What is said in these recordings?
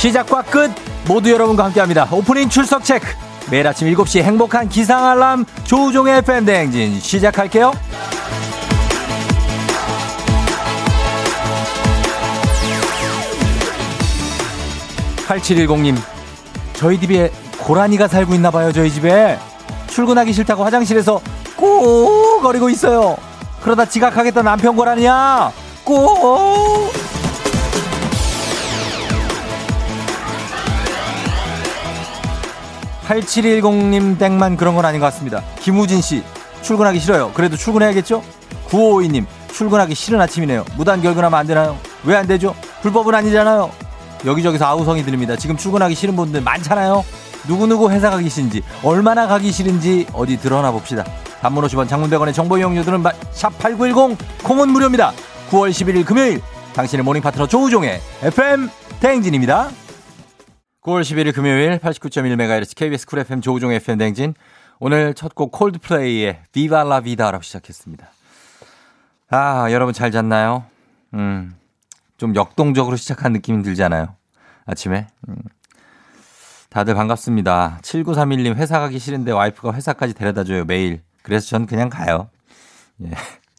시작과 끝 모두 여러분과 함께합니다. 오프닝 출석 체크. 매일 아침 7시 행복한 기상 알람 조우종의 FM 대행진 시작할게요. 8710님, 저희 집에 고라니가 살고 있나 봐요, 저희 집에. 출근하기 싫다고 화장실에서 꾹 거리고 있어요. 그러다 지각하겠다 남편 고라니야. 꾹. 8710님 땡만 그런 건 아닌 것 같습니다. 김우진 씨, 출근하기 싫어요. 그래도 출근해야겠죠? 9552님, 출근하기 싫은 아침이네요. 무단 결근하면 안 되나요? 왜 안 되죠? 불법은 아니잖아요. 여기저기서 아우성이 들립니다. 지금 출근하기 싫은 분들 많잖아요. 누구누구 회사 가기 싫은지, 얼마나 가기 싫은지 어디 드러나 봅시다. 단문 50원 장문 백원의 정보 이용료들은 샵8910 콩은 무료입니다. 9월 11일 금요일 당신의 morning 파트너 조우종의 FM 대행진입니다. 9월 11일 금요일 89.1MHz KBS Cool FM 조우종 FM 대행진. 오늘 첫 곡 콜드플레이의 Viva La Vida라고 시작했습니다. 아, 여러분 잘 잤나요? 음. 좀 역동적으로 시작한 느낌이 들잖아요. 아침에. 음. 다들 반갑습니다. 7931님 회사 가기 싫은데 와이프가 회사까지 데려다 줘요, 매일. 그래서 전 그냥 가요. 예.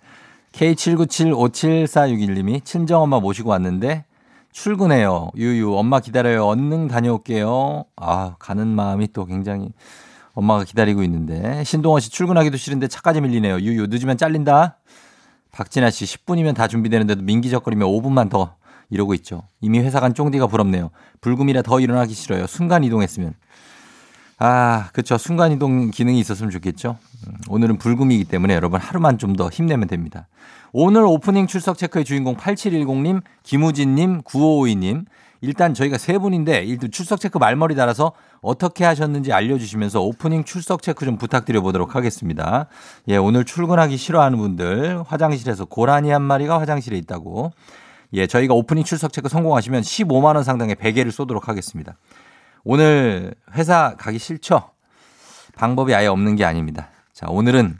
K79757461님이 친정엄마 모시고 왔는데 출근해요. 유유, 엄마 기다려요. 얼른 다녀올게요. 아, 가는 마음이 또 굉장히 엄마가 기다리고 있는데. 신동원 씨 출근하기도 싫은데 차까지 밀리네요. 유유, 늦으면 잘린다. 박진아 씨 10분이면 다 준비되는데도 민기적거리며 5분만 더 이러고 있죠. 이미 회사 간 쫑디가 부럽네요. 불금이라 더 일어나기 싫어요. 순간 이동했으면. 아, 그쵸. 순간 이동 기능이 있었으면 좋겠죠. 음, 오늘은 불금이기 때문에 여러분 하루만 좀 더 힘내면 됩니다. 오늘 오프닝 출석 체크의 주인공 8710님, 김우진님, 9552님. 일단 저희가 세 분인데 일단 출석 체크 말머리 달아서 어떻게 하셨는지 알려주시면서 오프닝 출석 체크 좀 부탁드려 보도록 하겠습니다. 예, 오늘 출근하기 싫어하는 분들 화장실에서 고라니 한 마리가 화장실에 있다고. 예, 저희가 오프닝 출석 체크 성공하시면 15만 원 상당의 베개를 쏘도록 하겠습니다. 오늘 회사 가기 싫죠? 방법이 아예 없는 게 아닙니다. 자, 오늘은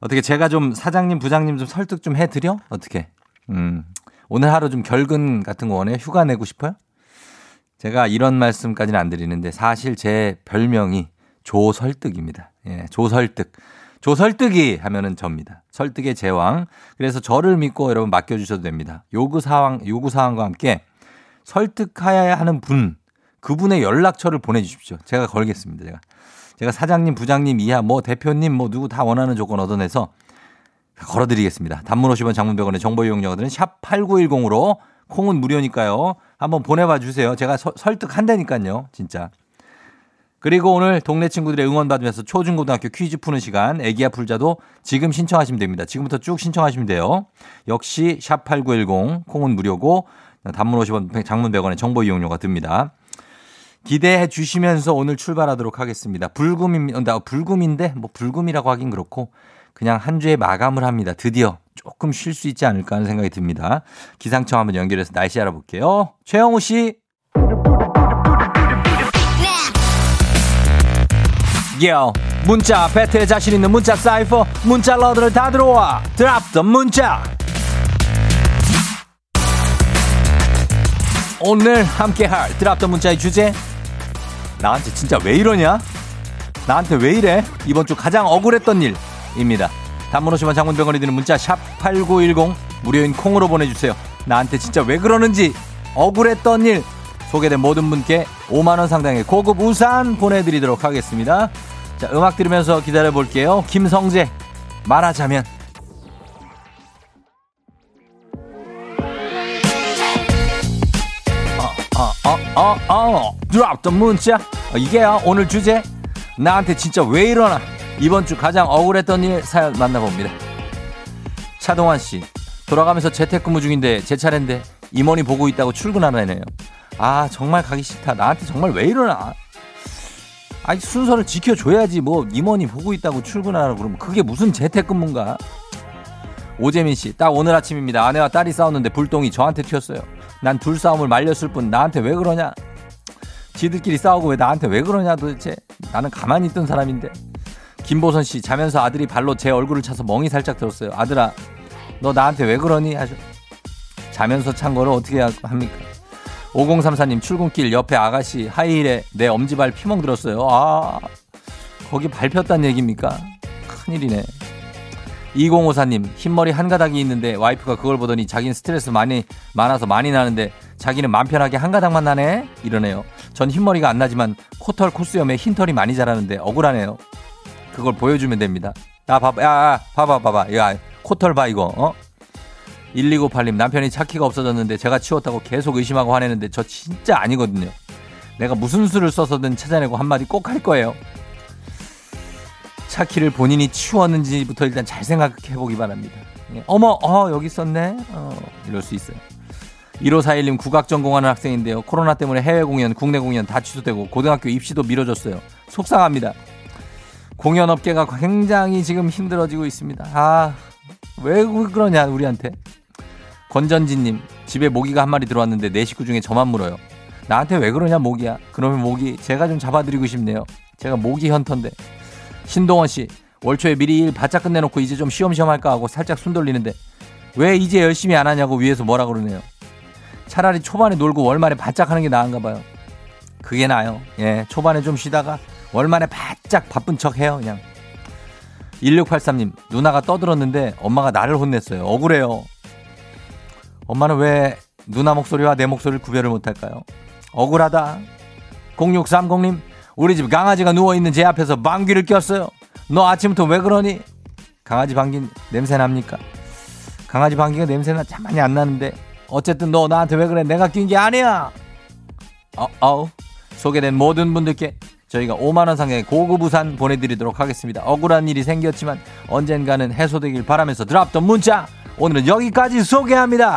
어떻게 제가 좀 사장님, 부장님 좀 설득 좀 해드려? 어떻게? 음, 오늘 하루 좀 결근 같은 거 원해? 휴가 내고 싶어요? 제가 이런 말씀까지는 안 드리는데 사실 제 별명이 조설득입니다. 예, 조설득. 조설득이 하면은 접니다. 설득의 제왕. 그래서 저를 믿고 여러분 맡겨주셔도 됩니다. 요구 사항, 요구 사항과 함께 설득하여야 하는 분, 그분의 연락처를 보내주십시오. 제가 걸겠습니다. 제가. 제가 사장님, 부장님 이하 뭐 대표님 뭐 누구 다 원하는 조건 얻어내서 걸어드리겠습니다. 단문 50원 장문병원의 정보 이용료들은 샵 8910으로 콩은 무료니까요. 한번 보내봐 주세요. 제가 서, 설득한다니까요. 진짜. 그리고 오늘 동네 친구들의 응원 받으면서 초중고등학교 퀴즈 푸는 시간 애기야 풀자도 지금 신청하시면 됩니다. 지금부터 쭉 신청하시면 돼요. 역시 샵 8910 콩은 무료고 단문 50원 장문 100원의 정보 이용료가 듭니다. 기대해 주시면서 오늘 출발하도록 하겠습니다. 불금입니다. 불금인데 뭐 불금이라고 하긴 그렇고 그냥 한 주의 마감을 합니다. 드디어 조금 쉴 수 있지 않을까 하는 생각이 듭니다. 기상청 한번 연결해서 날씨 알아볼게요. 최영우 씨. 요 문자 배틀에 자신 있는 문자 사이퍼 문자 러드를 다 들어와 드랍 더 문자 오늘 함께할 드랍 더 문자의 주제 나한테 진짜 왜 이러냐? 나한테 왜 이래? 이번 주 가장 억울했던 일입니다. 단문 오시면 장문병원이 드는 문자 샵 8910 무료인 콩으로 보내주세요. 나한테 진짜 왜 그러는지 억울했던 일 소개된 모든 분께 5만원 상당의 고급 우산 보내드리도록 하겠습니다. 자, 음악 들으면서 기다려 볼게요. 김성재, 말하자면. 어, 어, 어, 어, 드랍 더 문자. 어, 이게요, 오늘 주제. 나한테 진짜 왜 이러나. 이번 주 가장 억울했던 일 사연 만나봅니다. 차동환 씨. 돌아가면서 재택근무 중인데 제 차례인데 임원이 보고 있다고 출근하라네요. 아, 정말 가기 싫다. 나한테 정말 왜 이러나. 아니, 순서를 지켜줘야지. 뭐, 임원이 보고 있다고 출근하라 그러면 그게 무슨 재택근무인가? 오재민 씨, 딱 오늘 아침입니다. 아내와 딸이 싸웠는데 불똥이 저한테 튀었어요. 난 둘 싸움을 말렸을 뿐 나한테 왜 그러냐? 지들끼리 싸우고 왜 나한테 왜 그러냐 도대체. 나는 가만히 있던 사람인데. 김보선 씨, 자면서 아들이 발로 제 얼굴을 차서 멍이 살짝 들었어요. 아들아, 너 나한테 왜 그러니? 하셔. 자면서 찬 거를 어떻게 합니까? 5034님 출근길 옆에 아가씨 하이힐에 내 엄지발 피멍 들었어요. 아, 거기 밟혔단 얘기입니까? 큰일이네. 2054님 흰머리 한 가닥이 있는데 와이프가 그걸 보더니 자기는 스트레스 많이 많아서 많이 나는데 자기는 맘 편하게 한 가닥만 나네 이러네요. 전 흰머리가 안 나지만 코털 코수염에 흰털이 많이 자라는데 억울하네요. 그걸 보여주면 됩니다. 야 봐봐 야 봐봐 봐봐 야 코털 봐 이거 어 1298님 남편이 차키가 없어졌는데 제가 치웠다고 계속 의심하고 화내는데 저 진짜 아니거든요. 내가 무슨 수를 써서든 찾아내고 한마디 꼭 할 거예요. 차키를 본인이 치웠는지부터 일단 잘 생각해 보기 바랍니다. 예. 어머, 어, 여기 있었네? 어, 이럴 수 있어요. 1541님 국악 전공하는 학생인데요. 코로나 때문에 해외 공연, 국내 공연 다 취소되고 고등학교 입시도 미뤄졌어요. 속상합니다. 공연 업계가 굉장히 지금 힘들어지고 있습니다. 아, 왜 그러냐, 우리한테. 권전진님, 집에 모기가 한 마리 들어왔는데 내 식구 중에 저만 물어요. 나한테 왜 그러냐, 모기야. 그러면 모기, 제가 좀 잡아드리고 싶네요. 제가 모기 현터인데. 신동원 씨, 월 초에 미리 일 바짝 끝내놓고 이제 좀 쉬엄쉬엄 할까 하고 살짝 숨 돌리는데 왜 이제 열심히 안 하냐고 위에서 뭐라 그러네요. 차라리 초반에 놀고 월말에 바짝 하는 게 나은가 봐요. 그게 나아요. 예, 초반에 좀 쉬다가 월말에 바짝 바쁜 척 해요, 그냥. 1683님, 누나가 떠들었는데 엄마가 나를 혼냈어요. 억울해요. 엄마는 왜 누나 목소리와 내 목소리를 구별을 못할까요? 억울하다. 0630님, 우리 집 강아지가 누워있는 제 앞에서 방귀를 꼈어요. 너 아침부터 왜 그러니? 강아지 방귀 냄새 납니까? 강아지 방귀가 냄새나 참 많이 안 나는데 어쨌든 너 나한테 왜 그래? 내가 낀 게 아니야. 어, 어. 소개된 모든 분들께 저희가 5만원 상의 고급 우산 보내드리도록 하겠습니다. 억울한 일이 생겼지만 언젠가는 해소되길 바라면서 드랍던 문자 오늘은 여기까지 소개합니다.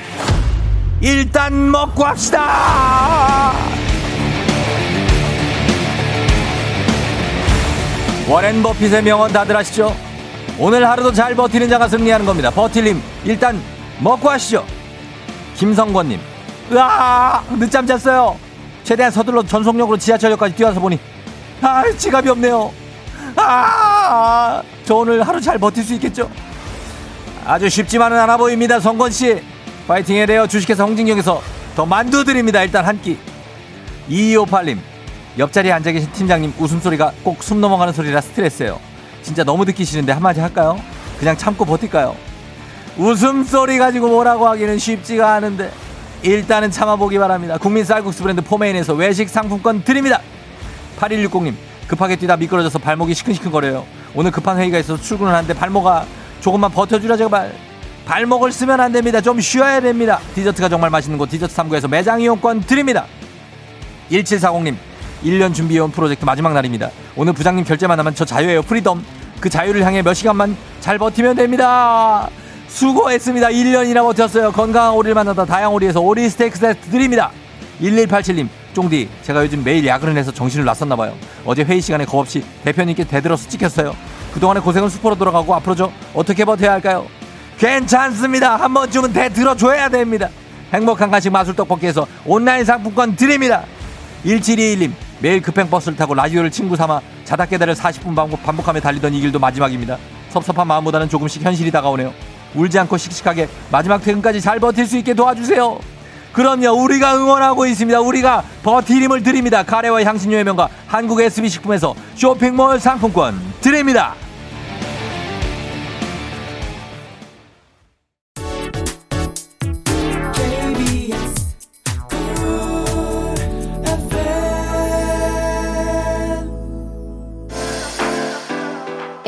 일단 먹고 합시다. 워렌 버핏의 명언 다들 아시죠? 오늘 하루도 잘 버티는 자가 승리하는 겁니다. 버틸님 일단 먹고 하시죠. 김성권님, 으아 늦잠 잤어요. 최대한 서둘러 전속력으로 지하철역까지 뛰어서 보니 아 지갑이 없네요. 아, 저 오늘 하루 잘 버틸 수 있겠죠? 아주 쉽지만은 않아 보입니다, 성권 씨. 파이팅 해래요. 주식회사 홍진경에서 더 만두 드립니다. 일단 한 끼. 2258님, 옆자리에 앉아 계신 팀장님 웃음소리가 꼭 숨 넘어가는 소리라 스트레스예요. 진짜 너무 듣기 싫은데 한마디 할까요? 그냥 참고 버틸까요? 웃음소리 가지고 뭐라고 하기는 쉽지가 않은데 일단은 참아보기 바랍니다. 국민 쌀국수 브랜드 포메인에서 외식 상품권 드립니다. 8160님, 급하게 뛰다 미끄러져서 발목이 시큰시큰거려요. 오늘 급한 회의가 있어서 출근을 하는데 발목아 조금만 버텨주라 제발. 발목을 쓰면 안 됩니다. 좀 쉬어야 됩니다. 디저트가 정말 맛있는 곳 디저트 3구에서 매장 이용권 드립니다. 1740님 1년 준비해온 프로젝트 마지막 날입니다. 오늘 부장님 결제만 하면 저 자유예요. Freedom. 그 자유를 향해 몇 시간만 잘 버티면 됩니다. 수고했습니다. 1년이나 버텼어요. 건강한 오리를 만나다 다향 오리에서 오리 스테이크 세트 드립니다. 1187님 쫑디 제가 요즘 매일 야근을 해서 정신을 놨었나 봐요. 어제 회의 시간에 겁없이 대표님께 대들어서 찍혔어요. 그동안의 고생은 수포로 돌아가고 앞으로 저 어떻게 버텨야 할까요? 괜찮습니다. 한 번쯤은 대 들어줘야 됩니다. 행복한 간식 마술 떡볶이에서 온라인 상품권 드립니다. 1721님 매일 급행버스를 타고 라디오를 친구 삼아 자다 깨달을 40분 반복, 반복 하며 달리던 이 길도 마지막입니다. 섭섭한 마음보다는 조금씩 현실이 다가오네요. 울지 않고 씩씩하게 마지막 퇴근까지 잘 버틸 수 있게 도와주세요. 그럼요 우리가 응원하고 있습니다 우리가 버틸 힘을 드립니다 카레와 향신료의 명가 한국 SB식품에서 쇼핑몰 상품권 드립니다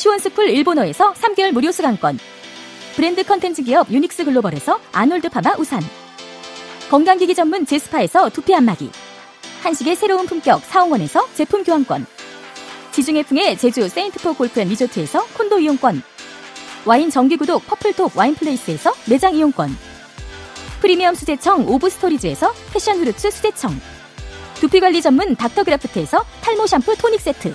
시원스쿨 일본어에서 3개월 무료 수강권. 브랜드 컨텐츠 기업 유닉스 글로벌에서 아놀드 파마 우산. 건강기기 전문 제스파에서 두피 안마기. 한식의 새로운 품격 사홍원에서 제품 교환권. 지중해풍의 제주 세인트포 골프앤 리조트에서 콘도 이용권. 와인 정기구독 퍼플톡 와인플레이스에서 매장 이용권. 프리미엄 수제청 오브스토리즈에서 passion fruits 수제청. 두피관리 전문 닥터그라프트에서 탈모 샴푸 토닉 세트.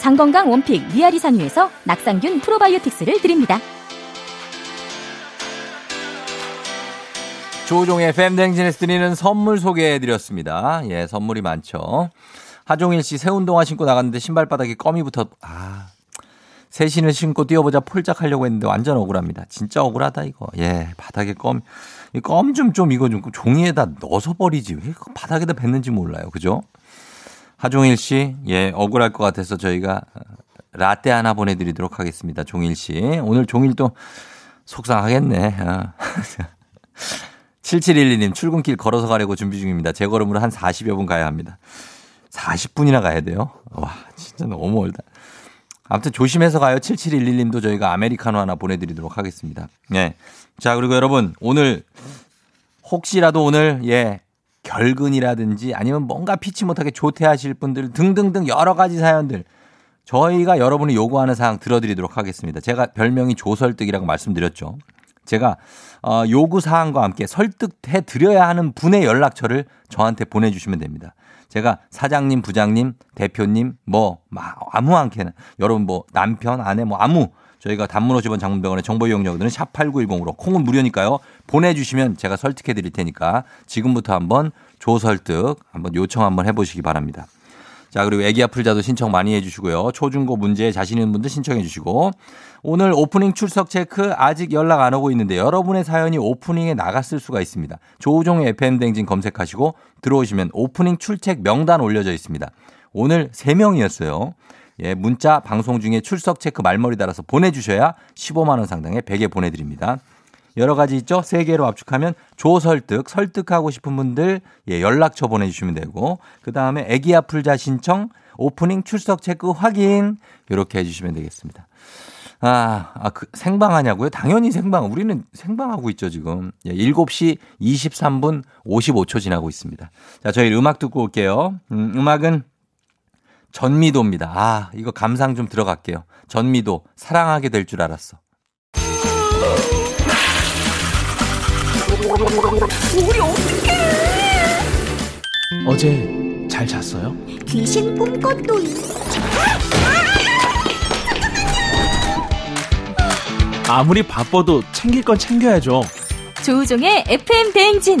장건강 one pick 미야리산 유에서 낙산균 프로바이오틱스를 드립니다. 조우종의 FM대행진에서 드리는 선물 소개해드렸습니다. 예, 선물이 많죠. 하종일 씨 새 운동화 신고 나갔는데 신발바닥에 껌이 붙어, 아, 새 신을 신고 뛰어보자 폴짝하려고 했는데 완전 억울합니다. 진짜 억울하다, 이거. 예, 바닥에 껌, 껌 좀, 좀 이거 좀 종이에다 넣어서 버리지. 왜 바닥에다 뱉는지 몰라요. 그죠? 하종일 씨, 예, 억울할 것 같아서 저희가 라떼 하나 보내드리도록 하겠습니다. 종일 씨. 오늘 종일도 속상하겠네. 어. 7712님, 출근길 걸어서 가려고 준비 중입니다. 제 걸음으로 한 40여 분 가야 합니다. 40분이나 가야 돼요? 와, 진짜 너무 멀다. 아무튼 조심해서 가요. 7711님도 저희가 아메리카노 하나 보내드리도록 하겠습니다. 예. 자, 그리고 여러분, 오늘, 혹시라도 오늘, 예, 결근이라든지 아니면 뭔가 피치 못하게 조퇴하실 분들 등등등 여러 가지 사연들 저희가 여러분이 요구하는 사항 들어드리도록 하겠습니다. 제가 별명이 조설득이라고 말씀드렸죠. 제가 어, 요구 사항과 함께 설득해 드려야 하는 분의 연락처를 저한테 보내주시면 됩니다. 제가 사장님, 부장님, 대표님, 뭐 아무 한게나 여러분 뭐 남편, 아내 뭐 아무 저희가 단문 50원 장문병원의 정보 이용료들은 샵 8910으로 콩은 무료니까요. 보내주시면 제가 설득해 드릴 테니까 지금부터 한번 조설득 한번 요청 한번 해보시기 바랍니다. 자, 그리고 애기 아플자도 신청 많이 해주시고요. 초중고 문제 자신 있는 분들 신청해 주시고 오늘 오프닝 출석 체크 아직 연락 안 오고 있는데 여러분의 사연이 오프닝에 나갔을 수가 있습니다. 조우종의 FM댕진 검색하시고 들어오시면 오프닝 출첵 명단 올려져 있습니다. 오늘 3명이었어요. 예, 문자 방송 중에 출석 체크 말머리 달아서 보내주셔야 15만원 상당의 베개 보내드립니다. 여러 가지 있죠? 세 개로 압축하면 조설득, 설득하고 싶은 분들 예, 연락처 보내주시면 되고 그 다음에 애기 아플자 신청, 오프닝 출석 체크 확인 이렇게 해주시면 되겠습니다. 아, 아, 그 생방하냐고요? 당연히 생방. 우리는 생방하고 있죠, 지금. 예, 7시 23분 55초 지나고 있습니다. 자, 저희 음악 듣고 올게요. 음, 음악은 전미도입니다. 아, 이거 감상 좀 들어갈게요. 전미도, 사랑하게 될 줄 알았어. 우리 어떡해 어제 잘 잤어요? 귀신 꿈꿨도이 아무리 바빠도 챙길 건 챙겨야죠. 조우종의 FM 대행진.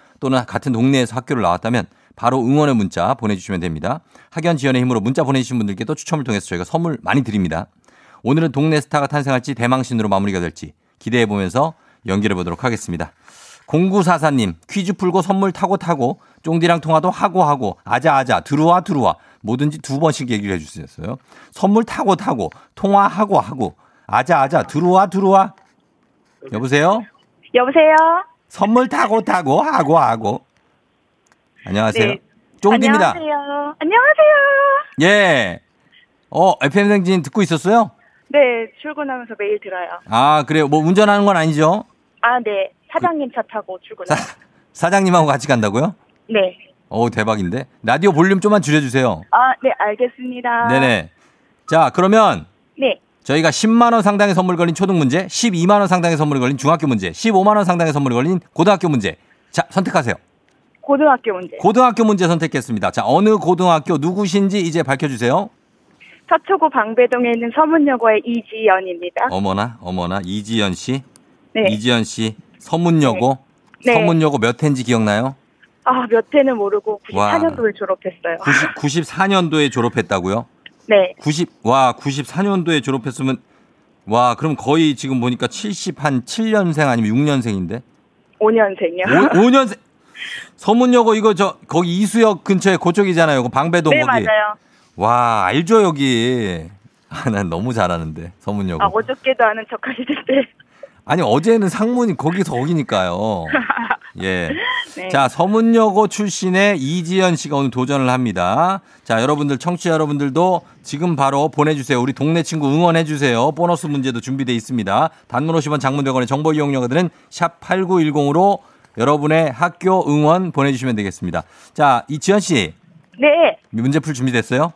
또는 같은 동네에서 학교를 나왔다면 바로 응원의 문자 보내주시면 됩니다. 학연 지연의 힘으로 문자 보내주신 분들께도 추첨을 통해서 저희가 선물 많이 드립니다. 오늘은 동네 스타가 탄생할지 대망신으로 마무리가 될지 기대해 보면서 연결해 보도록 하겠습니다. 0944님 퀴즈 풀고 선물 타고 타고 쫑디랑 통화도 하고 하고 아자아자 들어와 들어와 뭐든지 두 번씩 얘기를 해주셨어요. 선물 타고 타고 통화하고 하고 아자아자 들어와 들어와 여보세요? 여보세요? 선물 타고 타고 하고 하고 안녕하세요. 네. 쫑디입니다. 안녕하세요. 안녕하세요. 예. 어, FM 생진 듣고 있었어요? 네, 출근하면서 매일 들어요. 아, 그래요. 뭐 운전하는 건 아니죠? 아, 네. 사장님 차 타고 출근해요. 사, 사장님하고 같이 간다고요? 네. 오, 대박인데. 라디오 볼륨 좀만 줄여 주세요. 아, 네, 알겠습니다. 네네. 자, 그러면 네. 저희가 10만원 상당의 선물 걸린 초등 문제, 12만원 상당의 선물이 걸린 중학교 문제, 15만원 상당의 선물이 걸린 고등학교 문제. 자, 선택하세요. 고등학교 문제. 고등학교 문제 선택했습니다. 자, 어느 고등학교 누구신지 이제 밝혀주세요. 서초구 방배동에 있는 서문여고의 이지연입니다. 어머나, 어머나, 이지연 씨. 네. 이지연 씨, 서문여고. 네. 서문여고 몇 회인지 기억나요? 아, 몇 해는 모르고 와. 94년도를 졸업했어요. 90, 94년도에 졸업했다고요? 네. 90, 와, 94년도에 졸업했으면, 와, 그럼 거의 지금 보니까 70, 한 7년생 아니면 6년생인데? 5년생이요. 5, 년생 서문여고 이거 저, 거기 이수역 근처에 그쪽이잖아요. 그 방배동 네, 거기. 맞아요. 와, 알죠, 여기. 아, 난 너무 잘하는데, 서문여고. 아, 어저께도 아는 척 하시던데. 아니, 어제는 상문이 거기서 거기니까요. 예. 네. 자, 서문여고 출신의 이지연 씨가 오늘 도전을 합니다. 자, 여러분들, 청취자 여러분들도 지금 바로 보내 주세요. 우리 동네 친구 응원해 주세요. 보너스 문제도 준비되어 있습니다. 단문 50원 장문병원의 정보 이용료들은 샵 8910으로 여러분의 학교 응원 보내 주시면 되겠습니다. 자, 이지연 씨. 네. 문제 풀 준비됐어요?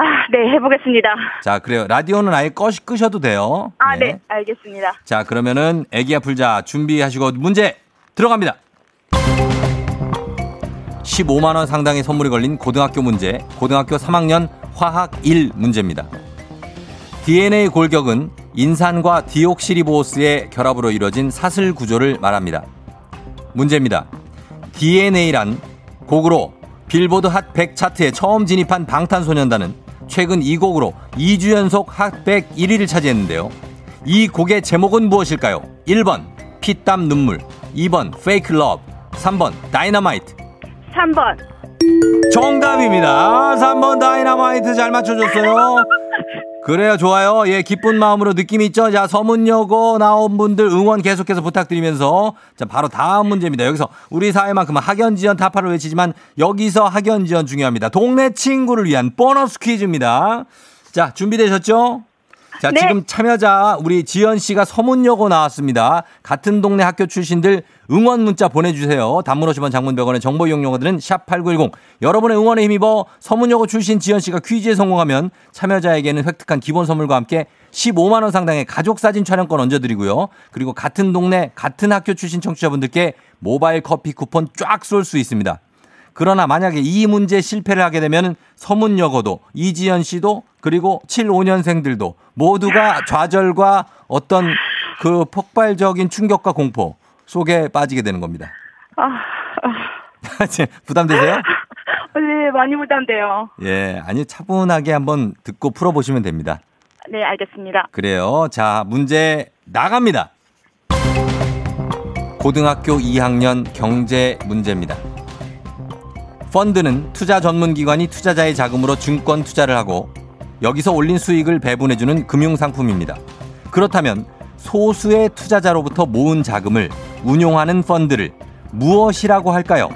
아, 네, 해보겠습니다. 자, 그래요. 라디오는 아예 꺼, 끄셔도 돼요. 아, 네. 네, 알겠습니다. 자, 그러면은 애기야 풀자 준비하시고 문제 들어갑니다. 15만 원 상당의 선물이 걸린 고등학교 문제, 고등학교 3학년 화학 1 문제입니다. DNA 골격은 인산과 디옥시리보스의 결합으로 이루어진 사슬 구조를 말합니다. 문제입니다. DNA란 곡으로 빌보드 핫 100 차트에 처음 진입한 방탄소년단은 최근 이 곡으로 2주 연속 핫100 1위를 차지했는데요. 이 곡의 제목은 무엇일까요? 1번 피땀 눈물 2번 Fake Love 3번 다이너마이트 3번. 정답입니다. 3번 다이너마이트 잘 맞춰줬어요. 그래요, 좋아요. 예, 기쁜 마음으로 느낌 있죠? 자, 서문여고 나온 분들 응원 계속해서 부탁드리면서 자, 바로 다음 문제입니다. 여기서 우리 사회만큼은 학연지연 타파를 외치지만 여기서 학연지연 중요합니다. 동네 친구를 위한 보너스 퀴즈입니다. 자, 준비되셨죠? 자, 네. 지금 참여자 우리 지연 씨가 서문여고 나왔습니다. 같은 동네 학교 출신들 응원 문자 보내주세요. 단문 50원 장문 100원의 정보 이용료들은 샵8910. 여러분의 응원에 힘입어 서문여고 출신 지연 씨가 퀴즈에 성공하면 참여자에게는 획득한 기본 선물과 함께 15만 원 상당의 가족 사진 촬영권 얹어드리고요. 그리고 같은 동네 같은 학교 출신 청취자분들께 모바일 커피 쿠폰 쫙 쏠 수 있습니다. 그러나 만약에 이 문제 실패를 하게 되면 서문여고도 이지연 씨도 그리고 7, 5년생들도 모두가 좌절과 어떤 그 폭발적인 충격과 공포 속에 빠지게 되는 겁니다. 아, 아, 부담되세요? 네, 많이 부담돼요. 예, 아니 차분하게 한번 듣고 풀어보시면 됩니다. 네, 알겠습니다. 그래요. 자, 문제 나갑니다. 고등학교 2학년 경제 문제입니다. 펀드는 투자 전문 기관이 투자자의 자금으로 증권 투자를 하고 여기서 올린 수익을 배분해주는 금융상품입니다. 그렇다면 소수의 투자자로부터 모은 자금을 운용하는 펀드를 무엇이라고 할까요?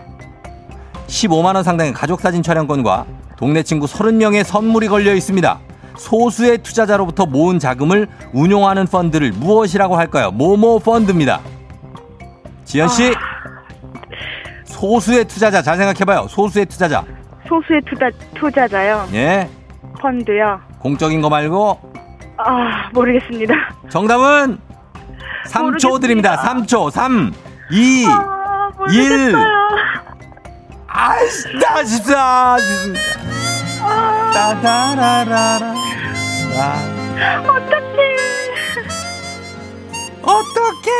15만원 상당의 가족사진 촬영권과 동네 친구 30명의 선물이 걸려 있습니다. 소수의 투자자로부터 모은 자금을 운용하는 펀드를 무엇이라고 할까요? 모모 펀드입니다. 지연 씨, 소수의 투자자 잘 생각해봐요. 소수의 투자자. 소수의 투자, 투자자요. 예, 펀드요. 공적인 거 말고 아, 모르겠습니다. 정답은 3초 모르겠습니다. 드립니다. 3초. 3, 2, 아, 일. 모르겠어요. 아이씨, 나 진짜. 아, 따다라라라. 라. 어떡해. 어떡해!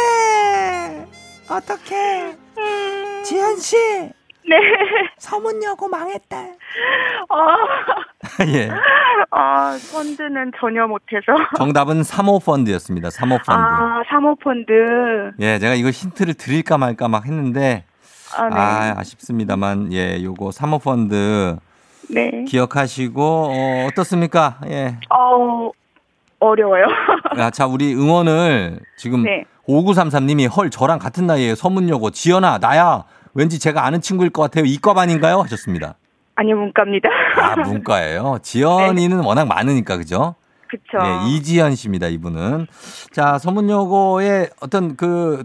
어떡해! 음, 지현 씨! 네. 서문여고 망했다. 어, 예. 아, 펀드는 전혀 못해서. 정답은 사모펀드였습니다. 사모펀드. 아, 사모펀드. 예, 제가 이거 힌트를 드릴까 말까 막 했는데, 아, 네. 아, 아쉽습니다만, 예, 요거 사모펀드 네. 기억하시고, 어, 어떻습니까? 예. 어, 어려워요. 야, 자, 우리 응원을 지금 네. 5933님이 헐, 저랑 같은 나이에요. 서문여고. 지연아, 나야. 왠지 제가 아는 친구일 것 같아요. 이과 반인가요? 하셨습니다. 아니요, 문과입니다. 아, 문과예요. 지연이는 워낙 많으니까, 그죠? 그쵸. 네, 이지연 씨입니다, 이분은. 자, 서문여고의 어떤 그,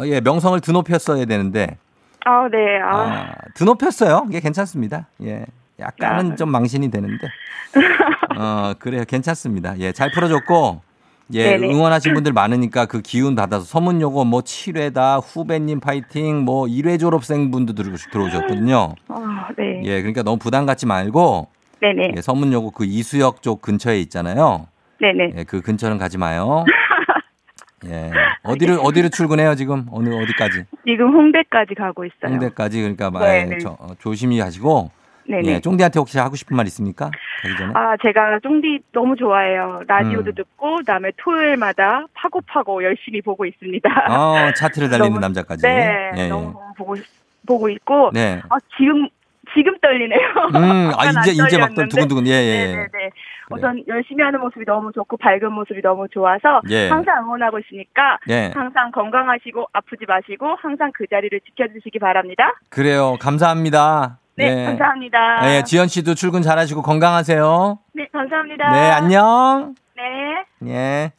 어, 예, 명성을 드높였어야 되는데, 아, 네. 아, 아, 드높였어요. 이게 괜찮습니다. 예. 약간은 아. 좀 망신이 되는데. 어, 그래요. 괜찮습니다. 예, 잘 풀어줬고, 예, 네네. 응원하신 분들 많으니까 그 기운 받아서 서문여고 뭐 7회다, 후배님 파이팅, 뭐 1회 졸업생 분도 들어- 들어오셨거든요. 아, 네. 예, 그러니까 너무 부담 갖지 말고, 네네. 예, 서문여고 그 이수역 쪽 근처에 있잖아요. 네네. 예, 그 근처는 가지 마요. 예. 어디를, 어디를 출근해요, 지금? 어느, 어디까지? 지금 홍대까지 가고 있어요. 홍대까지. 그러니까 마- 네네. 예, 저- 어, 조심히 하시고. 네네. 예, 쫑디한테 혹시 하고 싶은 말 있습니까? 가기 전에. 아, 제가 쫑디 너무 좋아해요. 라디오도 음. 듣고, 그다음에 토요일마다 파고파고 열심히 보고 있습니다. 어, 차트를 달리는 너무- 남자까지. 네, 예, 예. 너무 보고 보고 있고, 네. 아 지금 지금 떨리네요. 음, 아, 이제, 이제 막. 두근두근, 예, 예. 네네네. 우선 열심히 하는 모습이 너무 좋고 밝은 모습이 너무 좋아서 예. 항상 응원하고 있으니까 예. 항상 건강하시고 아프지 마시고 항상 그 자리를 지켜주시기 바랍니다. 그래요. 감사합니다. 네, 감사합니다. 예, 지연 씨도 출근 잘하시고 건강하세요. 네, 감사합니다. 네, 안녕. 네. 예.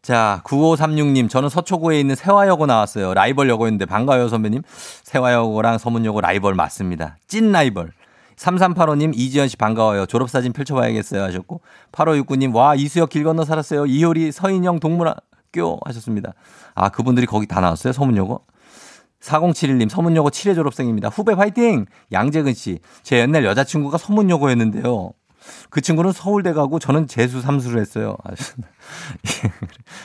자, 9536님, 저는 서초구에 있는 세화여고 나왔어요. 라이벌 여고였는데 반가워요, 선배님. 세화여고랑 서문여고 라이벌 맞습니다. 찐 라이벌. 3385님, 이지연 씨 반가워요. 졸업사진 펼쳐봐야겠어요. 하셨고. 8569님, 와, 이수역 길 건너 살았어요. 이효리 서인영 동물학교 하셨습니다. 아, 그분들이 거기 다 나왔어요? 서문여고? 4071님, 서문여고 7회 졸업생입니다. 후배 화이팅! 양재근 씨, 제 옛날 여자친구가 서문여고였는데요. 그 친구는 서울대 가고 저는 재수 삼수를 했어요.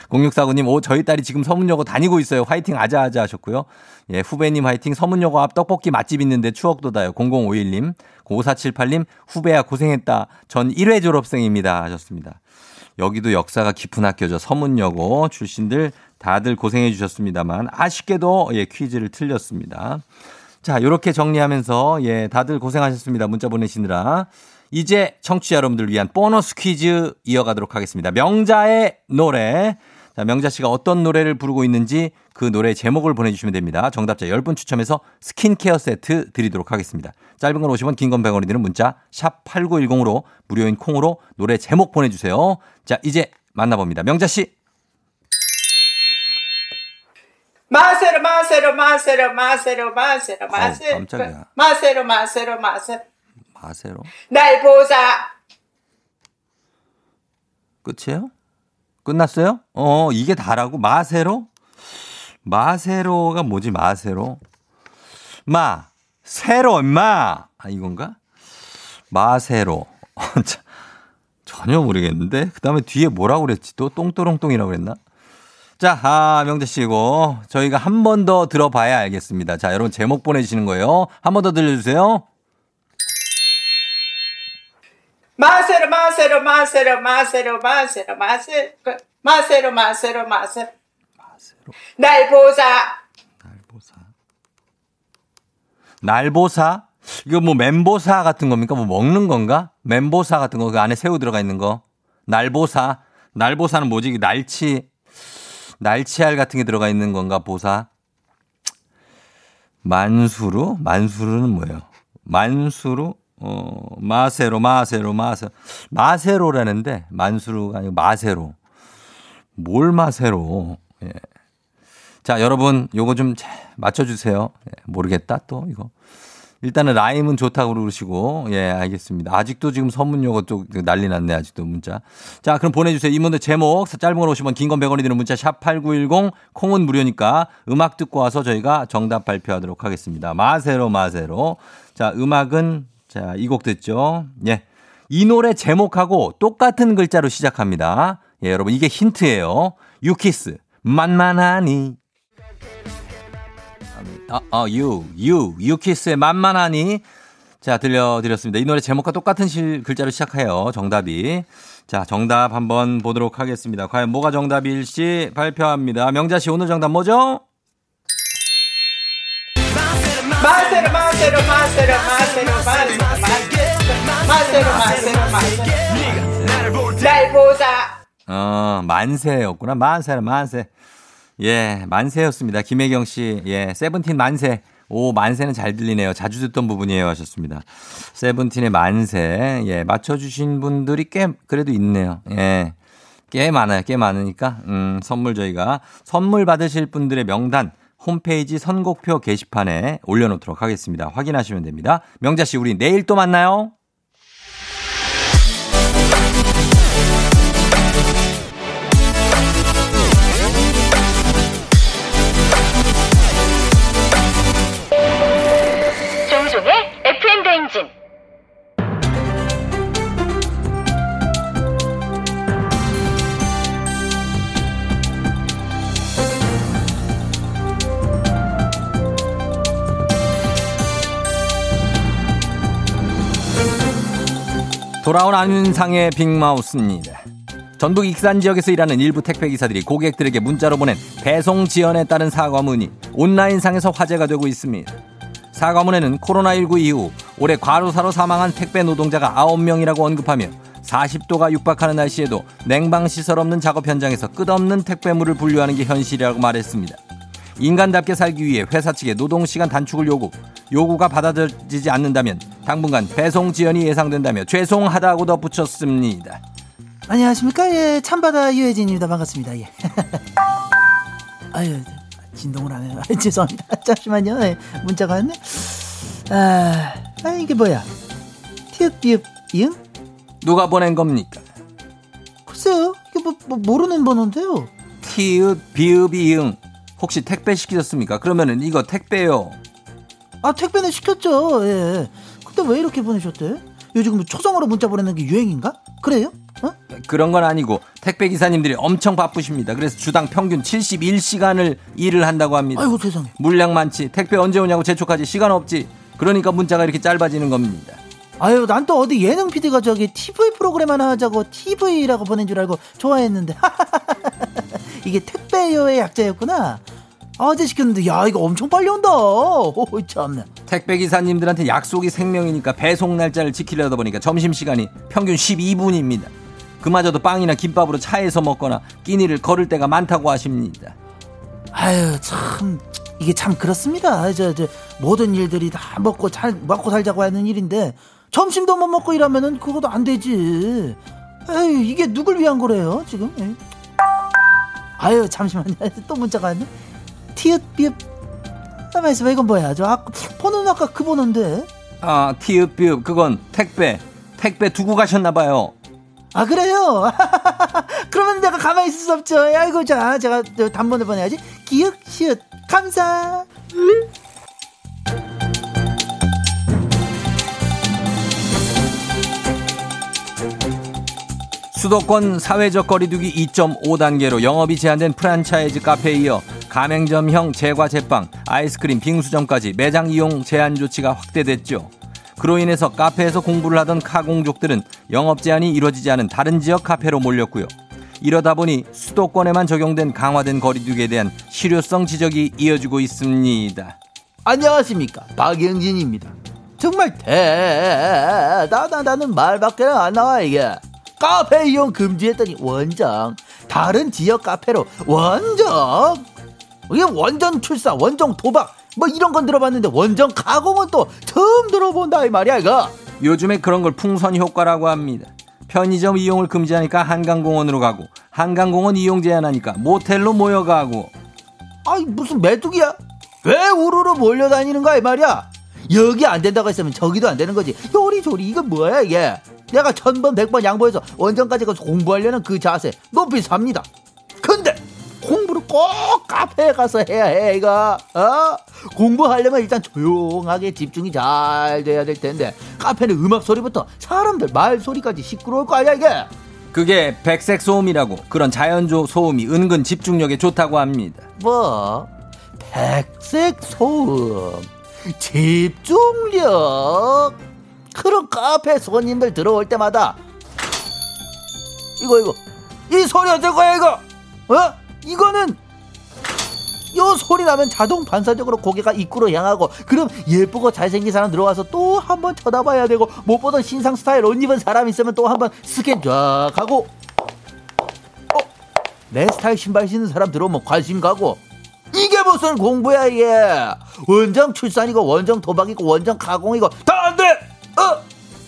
0649님, 오, 저희 딸이 지금 서문여고 다니고 있어요. 화이팅 아자아자 하셨고요. 예, 후배님 화이팅. 서문여고 앞 떡볶이 맛집 있는데 추억 돋아요. 0051님, 5478님, 후배야 고생했다. 전 1회 졸업생입니다. 하셨습니다. 여기도 역사가 깊은 학교죠. 서문여고 출신들 다들 고생해 주셨습니다만 아쉽게도 예, 퀴즈를 틀렸습니다. 자, 요렇게 정리하면서 예, 다들 고생하셨습니다. 문자 보내시느라. 이제 청취자 여러분들 위한 보너스 퀴즈 이어가도록 하겠습니다. 명자의 노래. 자, 명자 씨가 어떤 노래를 부르고 있는지 그 노래 제목을 보내주시면 됩니다. 정답자 10분 추첨해서 스킨케어 세트 드리도록 하겠습니다. 짧은 건 50원, 긴 건 100원이 드는 문자 샵 8910으로 무료인 콩으로 노래 제목 보내주세요. 자, 이제 만나봅니다. 명자 씨. 마세로 마세로 마세로 마세로 마세로 마세로 깜짝이야. 마세로 마세로 마세로 마세로. 날 보자 끝이에요? 끝났어요? 어, 이게 다라고? 마세로? 마세로가 뭐지, 마세로? 마, 세로, 임마! 아, 이건가? 마세로. 자, 전혀 모르겠는데? 그 다음에 뒤에 뭐라고 그랬지? 또 똥또롱똥이라고 그랬나? 자, 아, 명재 씨고 저희가 한 번 더 들어봐야 알겠습니다. 자, 여러분 제목 보내주시는 거예요. 한 번 더 들려주세요. 마세로 마세로 마세로 마세로 마세로 마세 마세로 마세로 마세로 마세로 날 보사 날 보사 날 보사 이거 뭐 멘보사 같은 겁니까? 뭐 먹는 건가? 멘보사 같은 거 그 안에 새우 들어가 있는 거 날보사 날보사는 뭐지? 날치 날치알 같은 게 들어가 있는 건가? 보사. 만수루? 만수루는 뭐예요? 만수루? 어, 마세로, 마세로, 마세로. 마세로라는데, 만수루가 아니고 마세로. 뭘 마세로? 예. 자, 여러분, 요거 좀잘 맞춰주세요. 예, 모르겠다, 또, 이거. 일단은 라임은 좋다고 그러시고, 예, 알겠습니다. 아직도 지금 선문요거 쪽 난리 났네, 아직도 문자. 자, 그럼 보내주세요. 이분들 제목, 짧은 걸 오시면 긴건 100원이 드는 문자, 샵 8910, 콩은 무료니까 음악 듣고 와서 저희가 정답 발표하도록 하겠습니다. 마세로, 마세로. 자, 음악은, 자, 이 곡 듣죠. 예. 이 노래 제목하고 똑같은 글자로 시작합니다. 예, 여러분 이게 힌트예요. 유키스 만만하니. 아, 아, 유, 유, 유키스의 만만하니. 자, 들려드렸습니다. 이 노래 제목과 똑같은 실, 글자로 시작해요. 정답이. 자, 정답 한번 보도록 하겠습니다. 과연 뭐가 정답일지 발표합니다. 명자 씨, 오늘 정답 뭐죠? 마세로 마세로 마세로 마세로 마세로 마세로 마세로 마세로 날 보자 어, 만세였구나. 만세, 만세. 예, 만세였습니다. 김혜경 씨, 예, 세븐틴 만세. 오, 만세는 잘 들리네요. 자주 듣던 부분이에요. 하셨습니다. 세븐틴의 만세. 예, 맞춰주신 분들이 꽤, 그래도 있네요. 예. 꽤 많아요. 꽤 많으니까, 음, 선물 저희가 선물 받으실 분들의 명단 홈페이지 선곡표 게시판에 올려놓도록 하겠습니다. 확인하시면 됩니다. 명자 씨, 우리 내일 또 만나요. 돌아온 안윤상의 빅마우스입니다. 전북 익산 지역에서 일하는 일부 택배기사들이 고객들에게 문자로 보낸 배송 지연에 따른 사과문이 온라인상에서 화제가 되고 있습니다. 사과문에는 코로나19 이후 올해 과로사로 사망한 택배 노동자가 9명이라고 언급하며 40도가 육박하는 날씨에도 냉방시설 없는 작업 현장에서 끝없는 택배물을 분류하는 게 현실이라고 말했습니다. 인간답게 살기 위해 회사 측에 노동시간 단축을 요구, 요구가 받아들이지 않는다면 당분간 배송 지연이 예상된다며 죄송하다고 덧붙였습니다. 안녕하십니까? 예, 참바다 유혜진입니다. 반갑습니다. 예. 아유, 진동을 안 해요. 아, 죄송합니다. 잠시만요. 예, 문자가 왔네. 아, 아, 이게 뭐야? 티읕, 비읍, 이응? 누가 보낸 겁니까? 글쎄요. 이게 뭐, 뭐 모르는 번호인데요. 티읕, 비읍, 이응. 혹시 택배 시키셨습니까? 그러면은 이거 택배요. 아, 택배는 시켰죠. 예. 근데 왜 이렇게 보내셨대? 요즘 뭐 초성으로 문자 보내는 게 유행인가? 그래요? 어? 그런 건 아니고 택배 기사님들이 엄청 바쁘십니다. 그래서 주당 평균 71시간을 일을 한다고 합니다. 아이고 세상에. 물량 많지. 택배 언제 오냐고 재촉하지. 시간 없지. 그러니까 문자가 이렇게 짧아지는 겁니다. 아유, 난 또 어디 예능 PD가 저기 TV 프로그램 하나 하자고 TV라고 보낸 줄 알고 좋아했는데. 이게 택배요의 약자였구나. 어제 시켰는데, 야, 이거 엄청 빨리 온다. 오, 참네. 택배 기사님들한테 약속이 생명이니까 배송 날짜를 지키려다 보니까 점심시간이 평균 12분입니다. 그마저도 빵이나 김밥으로 차에서 먹거나 끼니를 걸을 때가 많다고 하십니다. 아유, 참. 이게 참 그렇습니다. 저, 저, 모든 일들이 다 먹고 잘, 먹고 살자고 하는 일인데, 점심도 못 먹고 일하면은 그것도 안 되지. 아유, 이게 누굴 위한 거래요, 지금? 예. 아유, 잠시만요. 또 문자가 왔네. 티읕, 비읍. 가만있어 봐, 이건 뭐야? 저, 아, 번호는 아까 그 번호인데. 아, 티읕, 비읍, 그건 택배. 택배 두고 가셨나봐요. 아, 그래요? 그러면 내가 가만히 있을 수 없죠. 아이고, 자, 제가 저 단번에 보내야지. 기억, 시읒, 감사. 수도권 사회적 거리두기 2.5단계로 영업이 제한된 프랜차이즈 카페에 이어 가맹점형 제과 제빵, 아이스크림, 빙수점까지 매장 이용 제한 조치가 확대됐죠. 그로 인해서 카페에서 공부를 하던 카공족들은 영업 제한이 이루어지지 않은 다른 지역 카페로 몰렸고요. 이러다 보니 수도권에만 적용된 강화된 거리두기에 대한 실효성 지적이 이어지고 있습니다. 안녕하십니까. 박영진입니다. 정말 대단하다는 말밖에 안 나와, 이게. 카페 이용 금지했더니 원정. 다른 지역 카페로 원정. 이게 원전 출사, 원정 도박. 뭐 이런 건 들어봤는데 원정 가공은 또 처음 들어본다 이 말이야 이거. 요즘에 그런 걸 풍선 효과라고 합니다. 편의점 이용을 금지하니까 한강공원으로 가고 한강공원 이용 제한하니까 모텔로 모여가고 아이 무슨 메뚜기야? 왜 우르르 몰려다니는 거야 이 말이야? 여기 안 된다고 했으면 저기도 안 되는 거지. 요리조리 이건 뭐야 이게? 내가 천번 백번 양보해서 원정까지 가서 공부하려는 그 자세 높이 삽니다. 근데 공부를 꼭 카페에 가서 해야 해 이거 어 공부하려면 일단 조용하게 집중이 잘 돼야 될 텐데 카페는 음악 소리부터 사람들 말 소리까지 시끄러울 거 아니야 이게 그게 백색 소음이라고 그런 자연조 소음이 은근 집중력에 좋다고 합니다. 뭐 백색 소음 집중력. 그런 카페 손님들 들어올 때마다 이거 이거. 이 소리 어쩔 거야 이거? 어? 이거는 요 소리 나면 자동 반사적으로 고개가 입구로 향하고 그럼 예쁘고 잘생긴 사람 들어와서 또 한 번 쳐다봐야 되고 못 보던 신상 스타일 옷 입은 사람 있으면 또 한 번 스캔 쫙 하고. 어? 내 스타일 신발 신는 사람 들어오면 관심 가고 이게 무슨 공부야 이게? 원정 출산이고 원정 도박이고 원정 가공이고 다 안돼! 어?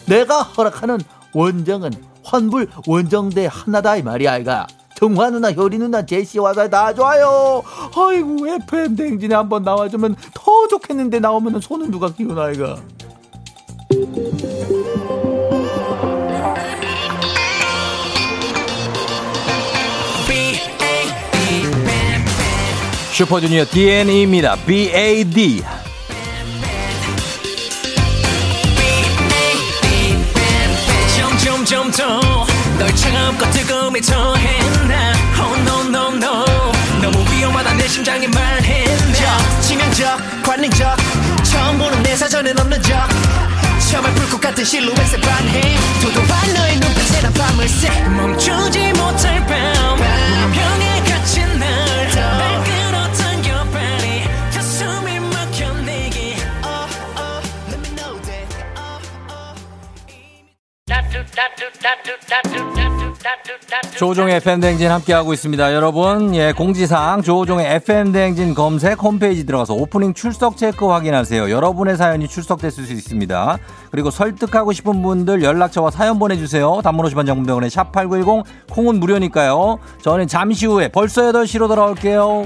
내가 허락하는 원정은 환불 원정대 하나다 이 말이야 이가. 정화 누나 효리 누나 제시 와서 다 좋아요. 아이고 FM 댕진에 한번 나와주면 더 좋겠는데 나오면 손은 누가 끼우나 이가 슈퍼주니어 DNE입니다. BAD. 더널 차갑고 뜨거움에 더했나 Oh no no no 너무 위험하다 내 심장이 말했나 치명적 관능적 처음 보는 내 사전엔 없는 적 처음에 불꽃 같은 실루엣에 반해 도도한 너의 눈빛에 난 밤을 새 멈추지 못할 밤 조종의 FM대행진 함께하고 있습니다. 여러분, 예, 공지사항 조종의 FM대행진 검색 홈페이지 들어가서 오프닝 출석 체크 확인하세요. 여러분의 사연이 출석됐을 수 있습니다. 그리고 설득하고 싶은 분들 연락처와 사연 보내주세요. 단문 50원 장문병원에 샵8910 콩은 무료니까요. 저는 잠시 후에 벌써 8시로 돌아올게요.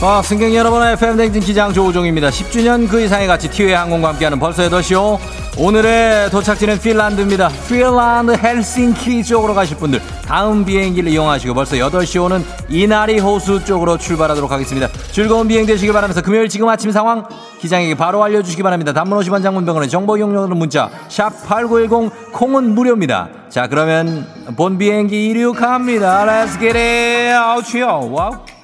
아, 승객 여러분의 FM대행진 기장 조우종입니다. 10주년 그 이상의 가치 티웨이 항공과 함께하는 벌써 8시요. 오늘의 도착지는 핀란드입니다. 핀란드 헬싱키 쪽으로 가실 분들 다음 비행기를 이용하시고 벌써 8시 오는 이나리 호수 쪽으로 출발하도록 하겠습니다. 즐거운 비행 되시길 바라면서 금요일 지금 아침 상황 기장에게 바로 알려주시기 바랍니다. 단문 50원 장문 백원의 정보 이용료는 문자 샵 8910 콩은 무료입니다. 자 그러면 본 비행기 이륙합니다. Let's get it. Wow.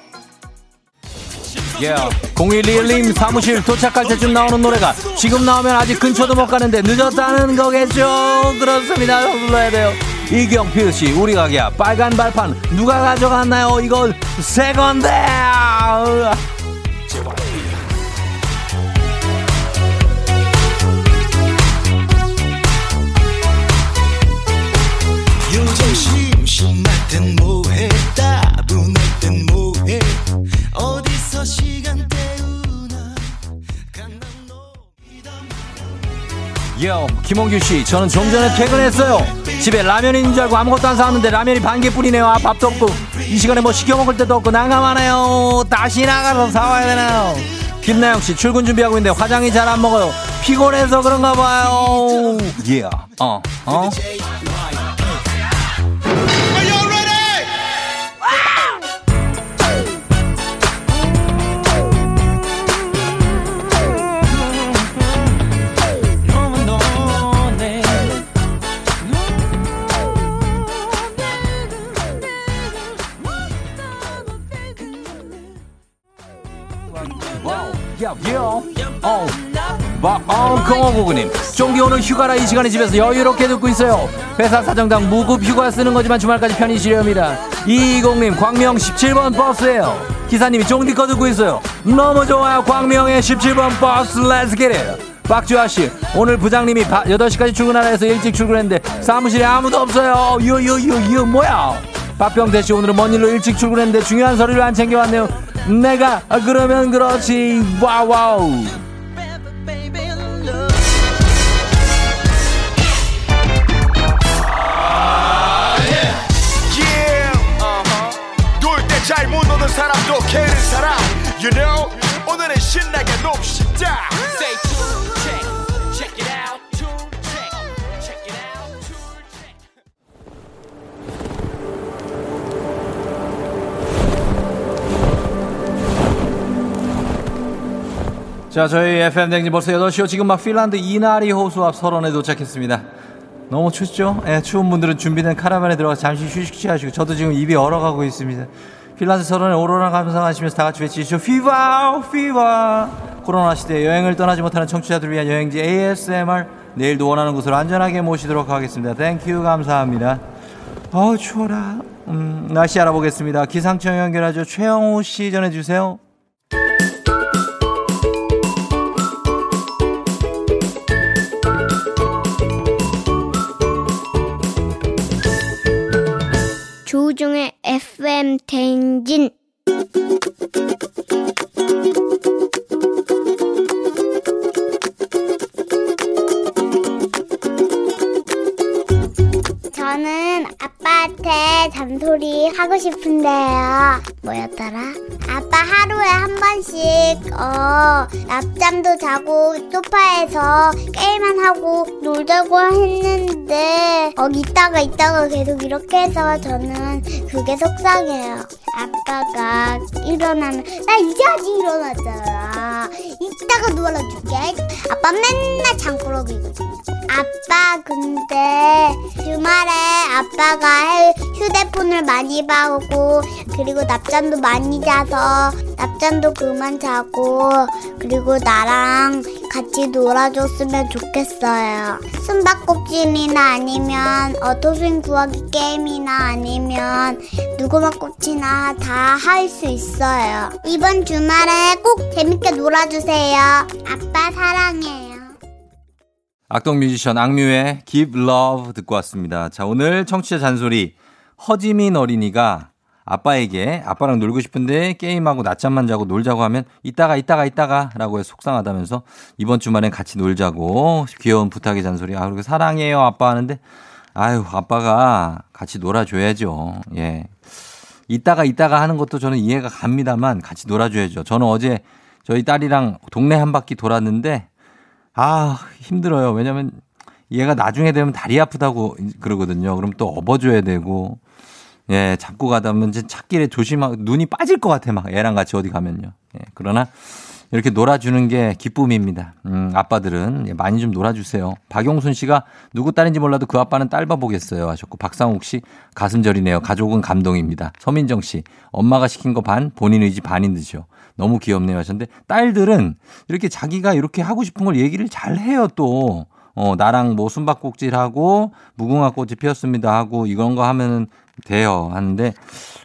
Yeah. 0121님 사무실 도착할 때쯤 나오는 노래가 지금 나오면 아직 근처도 못 가는데 늦었다는 거겠죠? 그렇습니다. 불러야 돼요. 이경필 씨, 우리 가게야. 빨간 발판 누가 가져갔나요? 이건 새 건데. 심심할 땐 뭐해 따분할 땐 뭐해 때우나 요, 김홍규 씨, 저는 좀 전에 퇴근했어요. 집에 라면 있는 줄 알고 아무것도 안 사왔는데 라면이 반 개뿐이네요. 아, 밥도 없고 이 시간에 뭐 시켜 먹을 데도 없고 난감하네요. 다시 나가서 사와야 되나요? 김나영 씨 출근 준비하고 있는데 화장이 잘 안 먹어요. 피곤해서 그런가 봐요. 예, yeah. 어, 어. 야, 야, 어, 마, 어, 공오공구님. 쫑디 오늘 휴가라 이 시간에 집에서 여유롭게 듣고 있어요. 회사 사정상 무급 휴가 쓰는 거지만 주말까지 편히 쉬렵니다. 이공님, 광명 17번 버스예요. 기사님이 쫑디 거 듣고 있어요. 너무 좋아요. 광명의 17번 버스, let's get it. 박주아 씨, 오늘 부장님이 바, 8시까지 출근하라 해서 일찍 출근했는데 사무실에 아무도 없어요. 유, 유, 유, 유, 뭐야? 박병태 씨 오늘은 먼 일로 일찍 출근했는데 중요한 서류를 안 챙겨왔네요. 내가 아, 그러면 그렇지. Wow wow. 놀때 잘못 노는 사람도 캐는 사람 You know 오늘은 신나게 놉시다 Say 자, 저희 FM 댕진 벌써 8시요. 지금 막 핀란드 이나리 호수 앞 설원에 도착했습니다. 너무 춥죠? 예, 추운 분들은 준비된 카라반에 들어가 잠시 휴식 취하시고 저도 지금 입이 얼어가고 있습니다. 핀란드 설원의 오로라 감상하시면서 다 같이 외치시죠. Hyvä! Hyvä! 코로나 시대에 여행을 떠나지 못하는 청취자들을 위한 여행지 ASMR 내일도 원하는 곳으로 안전하게 모시도록 하겠습니다. Thank you 감사합니다. 어우 추워라. 음, 날씨 알아보겠습니다. 기상청 연결하죠. 최영호 씨 전해주세요. FM 대행 아빠한테 잔소리 하고 싶은데요. 뭐였더라? 아빠 하루에 한 번씩 어 낮잠도 자고 소파에서 게임만 하고 놀자고 했는데 어 이따가 이따가 계속 이렇게 해서 저는 그게 속상해요. 아빠가 일어나면 나 이제 아직 일어났잖아. 이따가 놀아줄게. 아빠 맨날 장꾸러기거든요. 아빠 근데 주말에 아빠가 휴대폰을 많이 봐오고 그리고 낮잠도 많이 자서 낮잠도 그만 자고 그리고 나랑 같이 놀아줬으면 좋겠어요. 숨바꼭질이나 아니면 어토스윙 구하기 게임이나 아니면 누구막꼭지나 다 할 수 있어요. 이번 주말에 꼭 재밌게 놀아주세요. 아빠 사랑해요. 악동 뮤지션 악뮤의 Give Love 듣고 왔습니다. 자, 오늘 청취자 잔소리 허지민 어린이가 아빠에게 아빠랑 놀고 싶은데 게임하고 낮잠만 자고 놀자고 하면 이따가 이따가 이따가 라고 해서 속상하다면서 이번 주말엔 같이 놀자고 귀여운 부탁의 잔소리. 아, 그리고 사랑해요 아빠 하는데 아유, 아빠가 같이 놀아줘야죠. 예. 이따가 이따가 하는 것도 저는 이해가 갑니다만 같이 놀아줘야죠. 저는 어제 저희 딸이랑 동네 한 바퀴 돌았는데 아, 힘들어요. 왜냐면 얘가 나중에 되면 다리 아프다고 그러거든요. 그럼 또 업어줘야 되고, 예, 잡고 가다 보면 이제 찾길에 조심하고 눈이 빠질 것 같아. 막 애랑 같이 어디 가면요. 예, 그러나 이렇게 놀아주는 게 기쁨입니다. 음, 아빠들은 예, 많이 좀 놀아주세요. 박용순 씨가 누구 딸인지 몰라도 그 아빠는 딸 봐보겠어요 하셨고 박상욱 씨 가슴 저리네요. 가족은 감동입니다. 서민정 씨 엄마가 시킨 거 반, 본인 의지 반인 듯이요. 너무 귀엽네요 하셨는데 딸들은 이렇게 자기가 이렇게 하고 싶은 걸 얘기를 잘 해요 또. 어, 나랑 뭐 숨바꼭질하고 무궁화 꽃이 피었습니다 하고 이런 거 하면은 돼요 하는데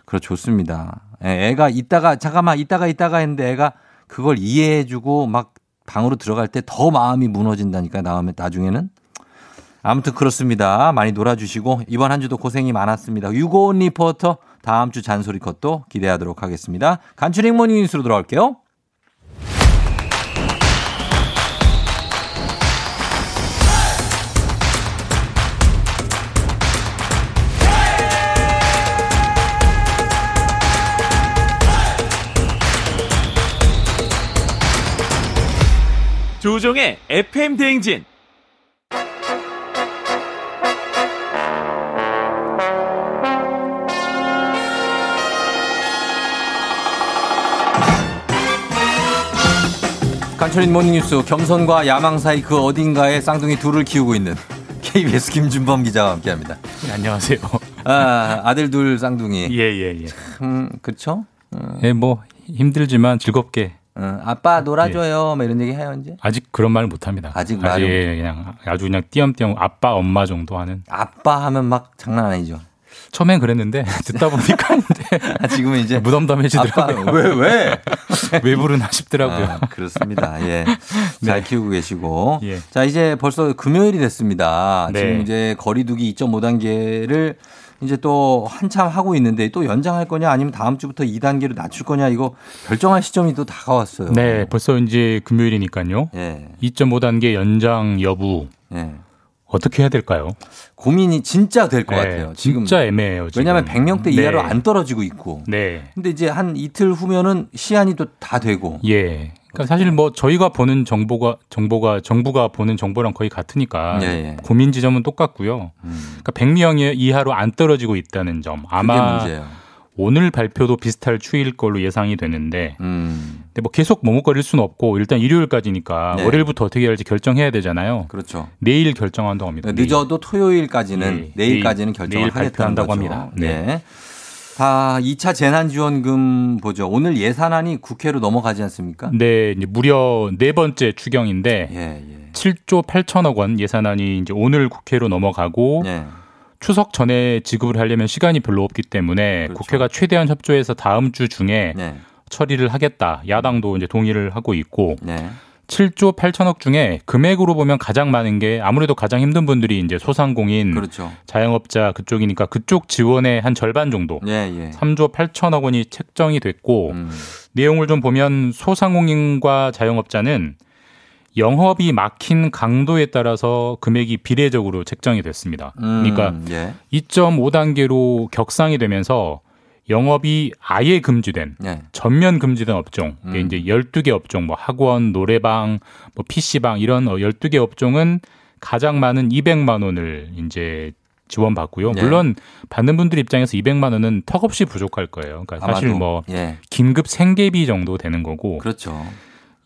그렇 좋습니다. 예, 애가 이따가 잠깐만 이따가 이따가 했는데 애가 그걸 이해해주고 막 방으로 들어갈 때 더 마음이 무너진다니까 나오면 나중에는 아무튼 그렇습니다. 많이 놀아주시고 이번 한 주도 고생이 많았습니다. 유고온 리포터 다음 주 잔소리 컷도 기대하도록 하겠습니다. 간추린 morning 뉴스로 돌아올게요. 조종의 FM 대행진. 간추린 모닝뉴스 겸손과 야망 사이 그 어딘가에 쌍둥이 둘을 키우고 있는 KBS 김준범 기자와 함께합니다. 네, 안녕하세요. 아, 아들 둘 쌍둥이. 예예예. 예, 예. 참 그렇죠. 음. 예, 뭐 힘들지만 즐겁게. 음, 아빠 놀아줘요. 예. 뭐 이런 얘기 해요 이제. 아직 그런 말 못합니다. 아직 말을 아직 그냥 아주 그냥 띄엄띄엄 아빠 엄마 정도 하는. 아빠 하면 막 장난 아니죠. 처음엔 그랬는데 듣다 보니까 이제 아, 지금은 이제 무덤덤해지더라고요. 왜 왜? 왜 부르나 싶더라고요. 아, 그렇습니다. 예. 잘 네. 키우고 계시고. 예. 자, 이제 벌써 금요일이 됐습니다. 네. 지금 이제 거리두기 2.5단계를 이제 또 한참 하고 있는데 또 연장할 거냐 아니면 다음 주부터 2단계로 낮출 거냐 이거 결정할 시점이 또 다가왔어요. 네, 벌써 이제 금요일이니까요. 예. 2.5단계 연장 여부 예. 어떻게 해야 될까요? 고민이 진짜 될것 네, 같아요. 지금 진짜 애매해요. 지금. 왜냐하면 100명대 이하로 네. 안 떨어지고 있고. 네. 근데 이제 한 이틀 후면은 시한이 또 다 되고. 예. 그러니까 사실 뭐 저희가 보는 정보가 정보가 정부가 보는 정보랑 거의 같으니까 예, 예. 고민 지점은 똑같고요. 그러니까 100명 이하로 안 떨어지고 있다는 점 아마. 오늘 발표도 비슷할 추이일 걸로 예상이 되는데 음. 뭐 계속 머뭇거릴 수는 없고 일단 일요일까지니까 네. 월요일부터 어떻게 할지 결정해야 되잖아요. 그렇죠. 내일 결정한다고 합니다. 내일. 늦어도 토요일까지는 네, 내일까지는 내일, 결정을 내일 하겠다는 거죠. 합니다. 네. 네. 다 2차 재난지원금 보죠. 오늘 예산안이 국회로 넘어가지 않습니까? 네, 이제 무려 네 번째 추경인데 예, 7조 8천억 원 예산안이 이제 오늘 국회로 넘어가고 예. 추석 전에 지급을 하려면 시간이 별로 없기 때문에 그렇죠. 국회가 최대한 협조해서 다음 주 중에 네. 처리를 하겠다. 야당도 이제 동의를 하고 있고 네. 7조 8천억 중에 금액으로 보면 가장 많은 게 아무래도 가장 힘든 분들이 이제 소상공인, 그렇죠. 자영업자 그쪽이니까 그쪽 지원의 한 절반 정도, 예, 예. 3조 8천억 원이 책정이 됐고 음. 내용을 좀 보면 소상공인과 자영업자는 영업이 막힌 강도에 따라서 금액이 비례적으로 책정이 됐습니다. 음, 그러니까 예. 2.5 단계로 격상이 되면서 영업이 아예 금지된 네. 전면 금지된 업종, 음. 이제 12개 업종, 뭐 학원, 노래방, 뭐 PC방 이런 12개 업종은 가장 많은 200만 원을 이제 지원받고요. 네. 물론 받는 분들 입장에서 200만 원은 턱없이 부족할 거예요. 그러니까 사실 아마도, 뭐 예. 긴급 생계비 정도 되는 거고 그렇죠.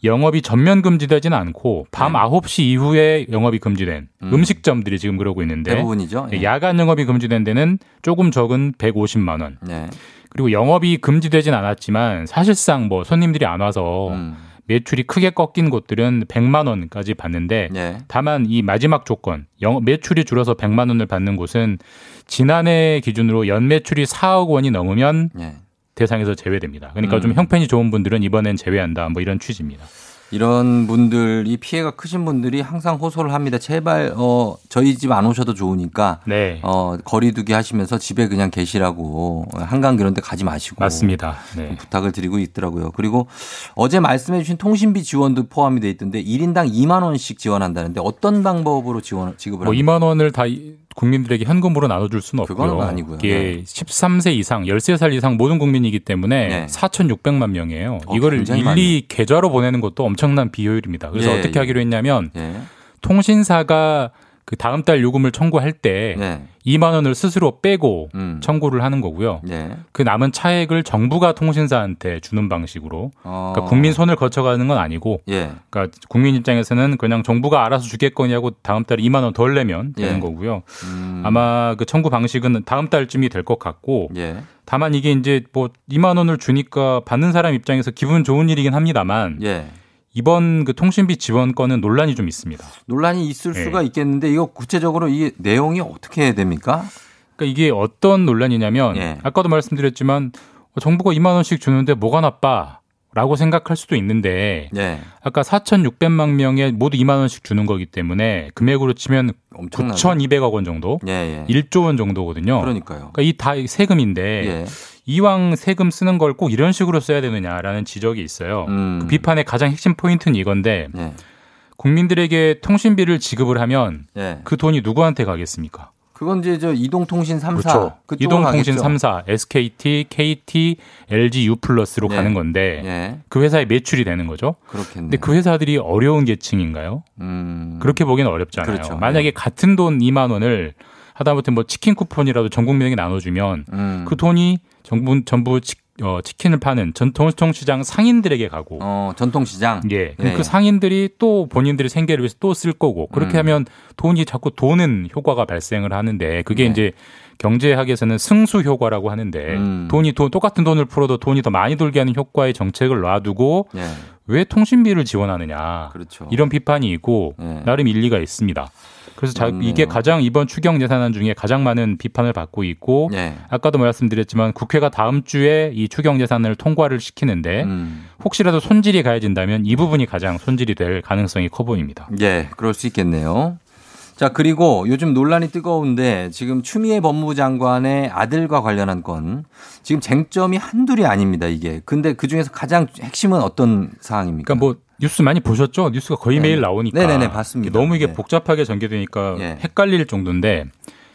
영업이 전면 금지되지는 않고 밤 네. 9시 이후에 영업이 금지된 음. 음. 식점들이 지금 그러고 있는데 대부분이죠. 예. 야간 영업이 금지된 데는 조금 적은 150만 원. 네. 그리고 영업이 금지되진 않았지만 사실상 뭐 손님들이 안 와서 음. 매출이 크게 꺾인 곳들은 100만 원까지 받는데 네. 다만 이 마지막 조건 영업 매출이 줄어서 100만 원을 받는 곳은 지난해 기준으로 연 매출이 4억 원이 넘으면 예. 대상에서 제외됩니다. 그러니까 음. 좀 형편이 좋은 분들은 이번엔 제외한다. 뭐 이런 취지입니다. 이런 분들이 피해가 크신 분들이 항상 호소를 합니다. 제발 어 저희 집 안 오셔도 좋으니까 네. 어 거리두기 하시면서 집에 그냥 계시라고 한강 그런 데 가지 마시고 맞습니다. 네. 부탁을 드리고 있더라고요. 그리고 어제 말씀해 주신 통신비 지원도 포함이 돼 있던데 1인당 2만 원씩 지원한다는데 어떤 방법으로 지원 지급을 뭐 합니까? 2만 원을 다 이- 국민들에게 현금으로 나눠줄 수는 없고요. 아니고요. 이게 네. 13세 이상, 13살 이상 모든 국민이기 때문에 네. 4,600만 명이에요. 어, 이거를 일리 계좌로 보내는 것도 엄청난 비효율입니다. 그래서 예, 어떻게 예. 하기로 했냐면 예. 통신사가 그 다음 달 요금을 청구할 때 네. 2만 원을 스스로 빼고 음. 청구를 하는 거고요. 네. 그 남은 차액을 정부가 통신사한테 주는 방식으로 어. 그러니까 국민 손을 거쳐가는 건 아니고 예. 그러니까 국민 입장에서는 그냥 정부가 알아서 주겠거냐고 다음 달에 2만 원 덜 내면 되는 예. 거고요. 음. 아마 그 청구 방식은 다음 달쯤이 될 것 같고 예. 다만 이게 이제 뭐 2만 원을 주니까 받는 사람 입장에서 기분 좋은 일이긴 합니다만 예. 이번 그 통신비 지원 건은 논란이 좀 있습니다. 논란이 있을 네. 수가 있겠는데 이거 구체적으로 이게 내용이 어떻게 됩니까? 그러니까 이게 어떤 논란이냐면 예. 아까도 말씀드렸지만 어, 정부가 2만 원씩 주는데 뭐가 나빠? 라고 생각할 수도 있는데 예. 아까 4,600만 명에 모두 2만 원씩 주는 거기 때문에 금액으로 치면 엄청나죠. 9,200억 원 정도, 예, 예. 1조 원 정도거든요. 그러니까요. 그러니까 이 다 세금인데 예. 이왕 세금 쓰는 걸 꼭 이런 식으로 써야 되느냐라는 지적이 있어요. 음. 그 비판의 가장 핵심 포인트는 이건데 예. 국민들에게 통신비를 지급을 하면 예. 그 돈이 누구한테 가겠습니까? 그건 이제 저 이동통신 3사 그렇죠. 이동통신 가겠죠. 3사, SKT, KT, LG U 플러스로 네. 가는 건데 예. 그 회사의 매출이 되는 거죠. 그렇겠네. 근데 그 회사들이 어려운 계층인가요? 음. 그렇게 보기는 어렵잖아요. 그렇죠. 만약에 같은 돈 2만 원을 하다못해 뭐 치킨 쿠폰이라도 전 국민에게 나눠주면 음. 그 돈이 정부 전부 치, 어, 치킨을 파는 전통시장 상인들에게 가고 어, 전통시장. 예. 예, 그 예. 상인들이 또 본인들의 생계를 위해서 또 쓸 거고 그렇게 음. 하면 돈이 자꾸 도는 효과가 발생을 하는데 그게 네. 이제 경제학에서는 승수 효과라고 하는데 음. 돈이 돈 똑같은 돈을 풀어도 돈이 더 많이 돌게 하는 효과의 정책을 놔두고 예. 왜 통신비를 지원하느냐 그렇죠. 이런 비판이 있고 예. 나름 일리가 있습니다. 그래서 자. 이게 가장 이번 추경 예산안 중에 가장 많은 비판을 받고 있고 예. 아까도 말씀드렸지만 국회가 다음 주에 이 추경 예산을 통과를 시키는데 음. 혹시라도 손질이 가해진다면 이 부분이 가장 손질이 될 가능성이 커 보입니다. 예, 그럴 수 있겠네요. 자, 그리고 요즘 논란이 뜨거운데 지금 추미애 법무부 장관의 아들과 관련한 건 지금 쟁점이 한둘이 아닙니다, 이게. 근데 그 중에서 가장 핵심은 어떤 사항입니까? 그러니까 뭐 뉴스 많이 보셨죠? 뉴스가 거의 네. 매일 나오니까. 네네네, 봤습니다. 너무 이게 네. 복잡하게 전개되니까 예. 헷갈릴 정도인데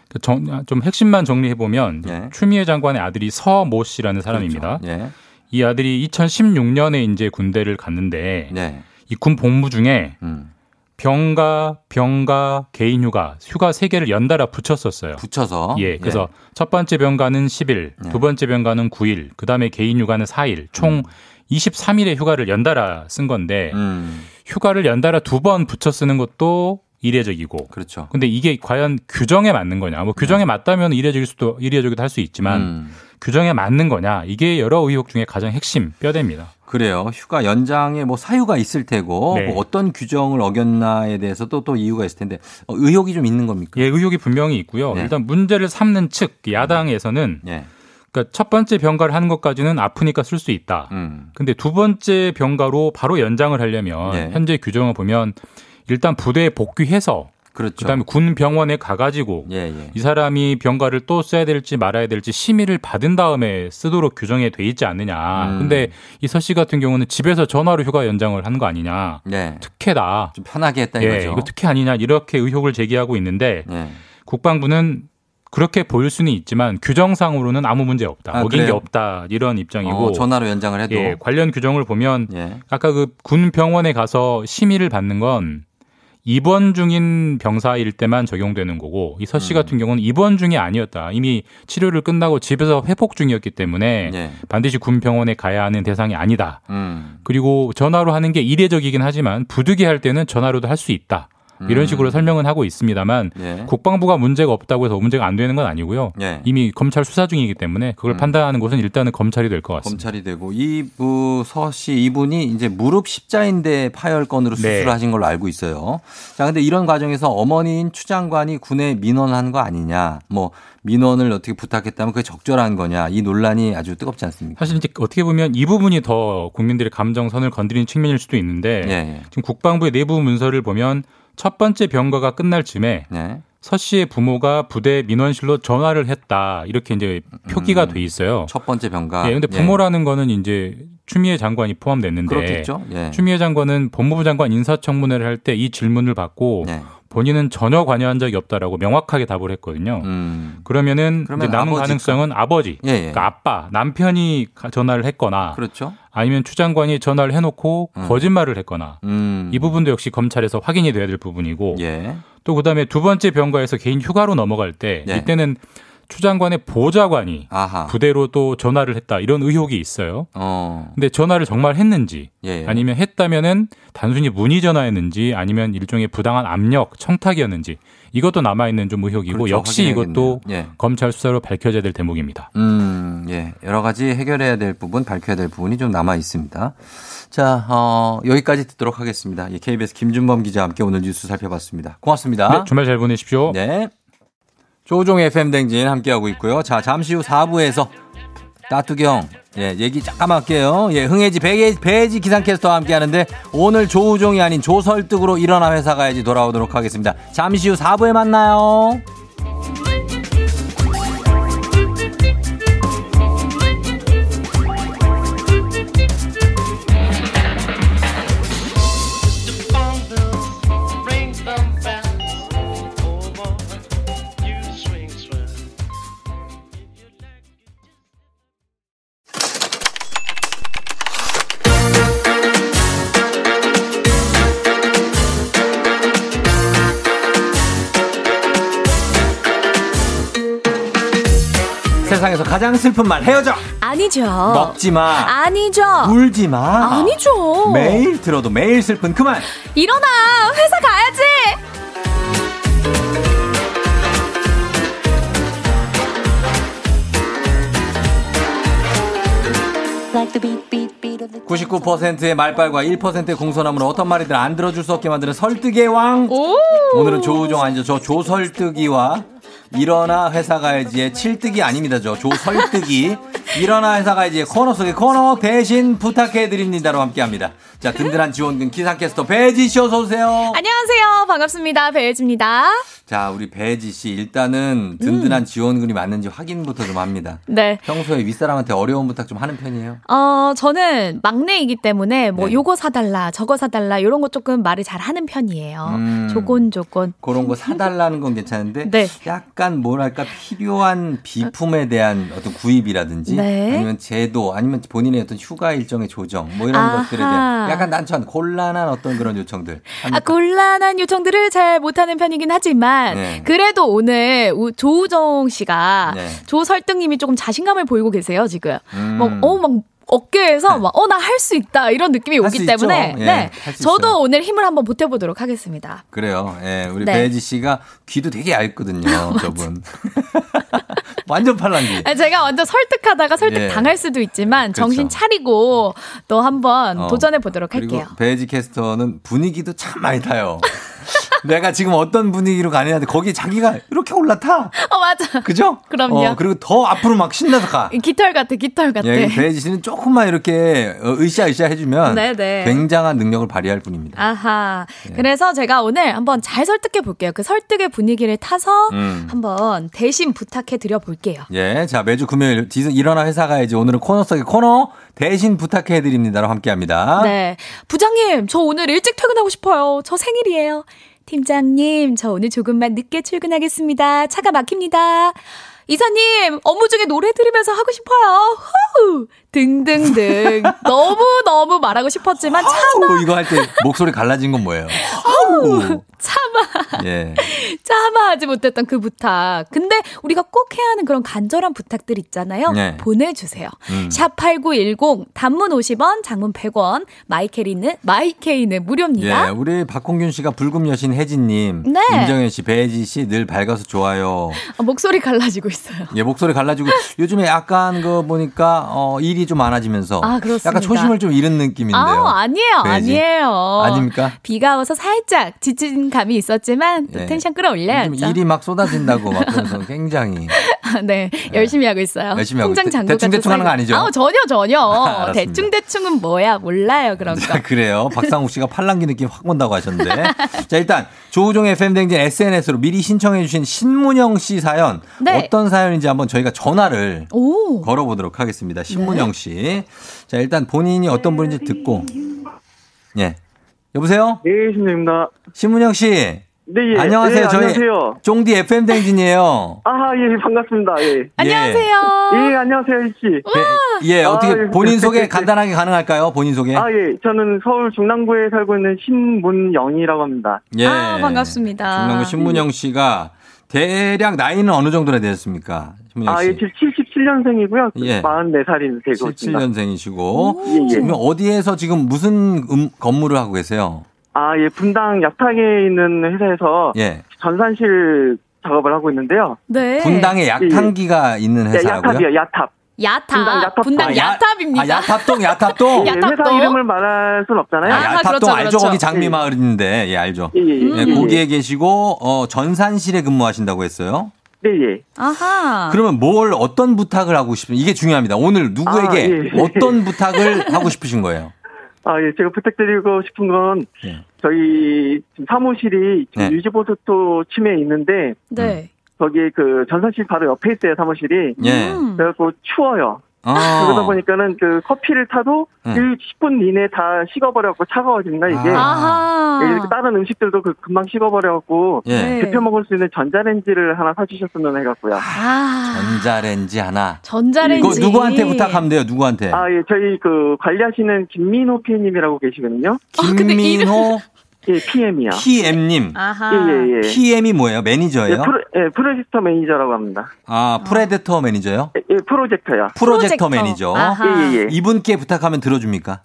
그 정- 좀 핵심만 정리해 보면 예. 추미애 장관의 아들이 서 모 씨라는 사람입니다. 예. 이 아들이 2016년에 이제 군대를 갔는데 네. 이군 복무 중에 음. 병가, 병가, 개인휴가, 휴가 세 개를 연달아 붙였었어요. 붙여서. 예, 그래서 첫 번째 병가는 10일, 예. 두 번째 병가는 9일, 그 다음에 개인휴가는 4일, 총 23일의 휴가를 연달아 쓴 건데 음. 휴가를 연달아 두 번 붙여 쓰는 것도 이례적이고. 그렇죠. 근데 이게 과연 규정에 맞는 거냐? 뭐 규정에 맞다면 이례적일 수도 이례적이도 할 수 있지만 음. 규정에 맞는 거냐? 이게 여러 의혹 중에 가장 핵심 뼈대입니다. 그래요. 휴가 연장에 뭐 사유가 있을 테고 네. 뭐 어떤 규정을 어겼나에 대해서도 또 이유가 있을 텐데 어, 의혹이 좀 있는 겁니까? 예, 의혹이 분명히 있고요. 네. 일단 문제를 삼는 측 야당에서는 예. 그러니까 첫 번째 병가를 하는 것까지는 아프니까 쓸 수 있다. 음. 근데 두 번째 병가로 바로 연장을 하려면 네. 현재 규정을 보면 일단 부대에 복귀해서 그렇죠. 그다음에 군 병원에 가가지고 예, 예. 이 사람이 병가를 또 써야 될지 말아야 될지 심의를 받은 다음에 쓰도록 규정에 돼 있지 않느냐. 음. 근데 이 서 씨 같은 경우는 집에서 전화로 휴가 연장을 하는 거 아니냐. 네. 특혜다. 좀 편하게 했다 예, 이거죠. 이거 특혜 아니냐 이렇게 의혹을 제기하고 있는데 예. 국방부는 그렇게 보일 수는 있지만 규정상으로는 아무 문제 없다. 아, 어긴 게 그래요? 없다. 이런 입장이고 어, 전화로 연장을 해도 예, 관련 규정을 보면 예. 아까 그 군 병원에 가서 심의를 받는 건 입원 중인 병사일 때만 적용되는 거고 이서 씨 음. 같은 경우는 입원 중이 아니었다. 이미 치료를 끝나고 집에서 회복 중이었기 때문에 예. 반드시 군 병원에 가야 하는 대상이 아니다. 음. 그리고 전화로 하는 게 이례적이긴 하지만 부득이 할 때는 전화로도 할 수 있다. 이런 음. 식으로 설명은 하고 있습니다만 예. 국방부가 문제가 없다고 해서 문제가 안 되는 건 아니고요. 예. 이미 검찰 수사 중이기 때문에 그걸 음. 판단하는 것은 일단은 검찰이 될 것 같습니다. 검찰이 되고 이부 서씨 이분이 이제 무릎 십자인대 파열건으로 네. 수술을 하신 걸로 알고 있어요. 자, 근데 이런 과정에서 어머니인 추 장관이 군에 민원한 거 아니냐, 뭐 민원을 어떻게 부탁했다면 그게 적절한 거냐, 이 논란이 아주 뜨겁지 않습니까? 사실 이제 어떻게 보면 이 부분이 더 국민들의 감정선을 건드리는 측면일 수도 있는데 예, 예. 지금 국방부의 내부 문서를 보면 첫 번째 병가가 끝날 즈음에 네. 서 씨의 부모가 부대 민원실로 전화를 했다 이렇게 이제 표기가 돼 있어요. 음. 첫 번째 병가. 예, 근데 부모라는 거는 이제 추미애 장관이 포함됐는데 그렇겠죠. 예. 추미애 장관은 법무부 장관 인사청문회를 할 때 이 질문을 받고 네. 본인은 전혀 관여한 적이 없다라고 명확하게 답을 했거든요. 음. 그러면은 그러면 이제 남은 아버지가- 가능성은 아버지, 예, 예. 그러니까 아빠, 남편이 가- 전화를 했거나 그렇죠. 아니면 추 장관이 전화를 해놓고 음. 거짓말을 했거나 음. 이 부분도 역시 검찰에서 확인이 돼야 될 부분이고 예. 또 그다음에 두 번째 병가에서 개인 휴가로 넘어갈 때 예. 이때는 추 장관의 보좌관이 아하. 부대로 또 전화를 했다 이런 의혹이 있어요. 어. 근데 전화를 정말 했는지 예. 아니면 했다면은 단순히 문의 전화였는지 아니면 일종의 부당한 압력 청탁이었는지 이것도 남아 있는 좀 의혹이고 그렇죠. 역시 이것도. 예. 검찰 수사로 밝혀져야 될 대목입니다. 음, 예. 여러 가지 해결해야 될 부분, 밝혀야 될 부분이 좀 남아 있습니다. 자, 어, 여기까지 듣도록 하겠습니다. 예, KBS 김준범 기자와 함께 오늘 뉴스 살펴봤습니다. 고맙습니다. 네, 주말 잘 보내십시오. 네. 조종의 FM 댕진 함께하고 있고요. 자, 잠시 후 4부에서 따뚜경, 예, 얘기 잠깐만 할게요. 예, 흥해지 배지, 배지 기상캐스터와 함께 하는데 오늘 조우종이 아닌 조설득으로 일어나 회사 가야지 돌아오도록 하겠습니다. 잠시 후 4부에 만나요. 가장 슬픈 말 헤어져. 아니죠. 먹지 마. 아니죠. 울지 마. 아니죠. 매일 들어도 매일 슬픈 그만. 일어나. 회사 가야지. Like the beat, beat, beat of the 99%의 말빨과 1%의 공손함으로 어떤 말이든 안 들어줄 수 없게 만드는 설득의 왕. 오늘은 조우종 아니죠. 저 조설득이와 일어나 회사 가야지의 칠득이 아닙니다. 저 조설득이 일어나 회사가 이제 코너 속의 코너 대신 부탁해드립니다로 함께합니다. 자, 든든한 지원금 기상캐스터 배지 씨 어서 오세요. 안녕하세요. 반갑습니다. 배혜지입니다. 자, 우리 배지 씨 일단은 든든한 지원금이 맞는지 확인부터 좀 합니다. 네. 평소에 윗사람한테 어려운 부탁 좀 하는 편이에요? 어, 저는 막내이기 때문에 뭐 네. 요거 사달라, 저거 사달라, 이런 거 조금 말을 잘 하는 편이에요. 음. 조곤, 조곤. 그런 거 사달라는 건 괜찮은데 네. 약간 뭐랄까 필요한 비품에 대한 어떤 구입이라든지 네. 아니면 제도 아니면 본인의 어떤 휴가 일정의 조정 뭐 이런 아하. 것들에 대한 약간 난처한 곤란한 어떤 그런 요청들 아, 곤란한 요청들을 잘 못하는 편이긴 하지만 네. 그래도 오늘 우- 조우정 씨가 네. 조설득님이 조금 자신감을 보이고 계세요 지금. 음. 막, 어, 막 어깨에서 막, 어, 나 할 수 있다 이런 느낌이 오기. 때문에 예, 네, 저도 있어요. 오늘 힘을 한번 보태보도록 하겠습니다. 그래요. 예, 우리 네. 배지 씨가 귀도 되게 얇거든요. 저분. 완전 팔랑귀. 아니, 제가 완전 설득하다가 설득 예. 당할 수도 있지만 그렇죠. 정신 차리고 또 한번 어. 도전해 보도록 할게요. 배지 캐스터는 분위기도 참 많이 타요. 내가 지금 어떤 분위기로 가느냐인데 거기 자기가 이렇게 올라타. 어 맞아. 그죠? 그럼요. 어, 그리고 더 앞으로 막 신나서 가. 깃털 같아, 깃털 같아. 예, 배지 씨는 조금만 이렇게 어, 으쌰으쌰 해주면 네네. 굉장한 능력을 발휘할 뿐입니다. 아하. 예. 그래서 제가 오늘 한번 잘 설득해 볼게요. 그 설득의 분위기를 타서 음. 한번 대신 부탁해 드려 볼게요. 예, 자 매주 금요일 일어나 회사 가야지 오늘은 코너 속의 코너 대신 부탁해 드립니다로 함께합니다. 네. 부장님, 저 오늘 일찍 퇴근하고 싶어요. 저 생일이에요. 팀장님, 저 오늘 조금만 늦게 출근하겠습니다. 차가 막힙니다. 이사님, 업무 중에 노래 들으면서 하고 싶어요. 후! 등등등. 너무너무 말하고 싶었지만 차마, 어, 이거 할 때 목소리 갈라진 건 뭐예요? 아우. 차마. 예. 짜마하지 못했던 그 부탁. 근데 우리가 꼭 해야 하는 그런 간절한 부탁들 있잖아요. 네. 보내주세요. 음. 샵8910, 단문 50원, 장문 100원, 마이케이는, 마이케이는 무료입니다. 예, 우리 박홍균 씨가 불금 여신 혜진님, 네. 임정현 씨, 배지 씨 늘 밝아서 좋아요. 아, 목소리 갈라지고 있어요. 예, 목소리 갈라지고 요즘에 약간 그 보니까 어 일이 좀 많아지면서 아, 그렇습니다. 약간 초심을 좀 잃은 느낌인데요. 아, 아니에요. 배지. 아니에요. 아닙니까? 비가 와서 살짝 지친 감이 있었지만 또 예. 텐션 끌어올려야죠. 일이 막 쏟아진다고 막 그러면서 굉장히 네, 열심히 하고 있어요. 열심히 하고 통장 있- 잔고 대충-대충 하는 거 아니죠? 아, 전혀 전혀. 대충 대충은 뭐야? 몰라요 그런 거. 자, 그래요. 박상욱 씨가 팔랑기 느낌 확 온다고 하셨는데. 자, 일단 조우종의 FM댕진 SNS로 미리 신청해주신 신문영 씨 사연. 네. 어떤 사연인지 한번 저희가 전화를 오. 걸어보도록 하겠습니다. 신문영 씨. 자, 일단 본인이 어떤 분인지 듣고. 예. 여보세요? 네, 신입니다. 신문영 씨. 네, 예. 안녕하세요. 네, 저희 안녕하세요. 쫑디 FM 댕진이에요. 아, 예, 반갑습니다. 예. 안녕하세요. 예, 안녕하세요, 씨. 예, 아, 어떻게 예. 본인 소개 간단하게 가능할까요? 본인 소개. 아, 예. 저는 서울 중랑구에 살고 있는 신문영이라고 합니다. 예. 아, 반갑습니다. 중랑구 신문영 씨가 대략 나이는 어느 정도나 되셨습니까? 신문영 아, 씨. 예, 77년생이고요. 예. 44살이 되고 있습니다. 77년생이시고 예, 예. 지금 어디에서 지금 무슨 음, 건물을 하고 계세요? 아, 예, 분당 약탕에 있는 회사에서 예. 전산실 작업을 하고 있는데요. 네. 분당에 약탕기가 있는 네, 회사라고요? 야탑이요, 야탑. 야탑. 분당 야탑. 분당 아. 아, 야탑동, 야탑동. 예, 야탑도? 회사 이름을 말할 순 없잖아요. 아, 야탑동 그렇죠, 알죠? 그렇죠. 거기 장미마을인데, 예, 알죠. 예, 예, 예. 예, 거기에 계시고, 어, 전산실에 근무하신다고 했어요? 네, 예. 아하. 그러면 뭘, 어떤 부탁을 하고 싶은, 이게 중요합니다. 오늘 누구에게 아, 예. 어떤 부탁을 하고 싶으신 거예요? 아, 예, 제가 부탁드리고 싶은 건 예. 저희 지금 사무실이 지금 네. 유지보수토 침해에 있는데 네. 거기 그 전산실 바로 옆에 있어요 사무실이. 예. 음. 그래갖고 추워요. 아. 그러다 보니까는 그 커피를 타도 네. 1, 10분 이내에 다 식어버려갖고 차가워진다 이게. 아하. 예, 이렇게 다른 음식들도 그 금방 식어버려갖고 예. 네. 데펴 먹을 수 있는 전자레인지를 하나 사주셨으면 해갖고요. 아. 전자레인지 하나. 전자레인지. 이거 누구한테 부탁하면 돼요? 누구한테? 아, 예, 저희 그 관리하시는 김민호 PM님이라고 계시거든요. 근데 김민호 예, PM이요. PM님. 아하. 예, 예, 예. PM이 뭐예요? 예, 매니저예요? 프로, 예, 프로젝터 매니저라고 합니다. 아, 프레데터 매니저요? 예, 예, 프로젝터요. 프로젝터, 프로젝터. 매니저. 아하. 예, 예, 예. 이분께 부탁하면 들어줍니까?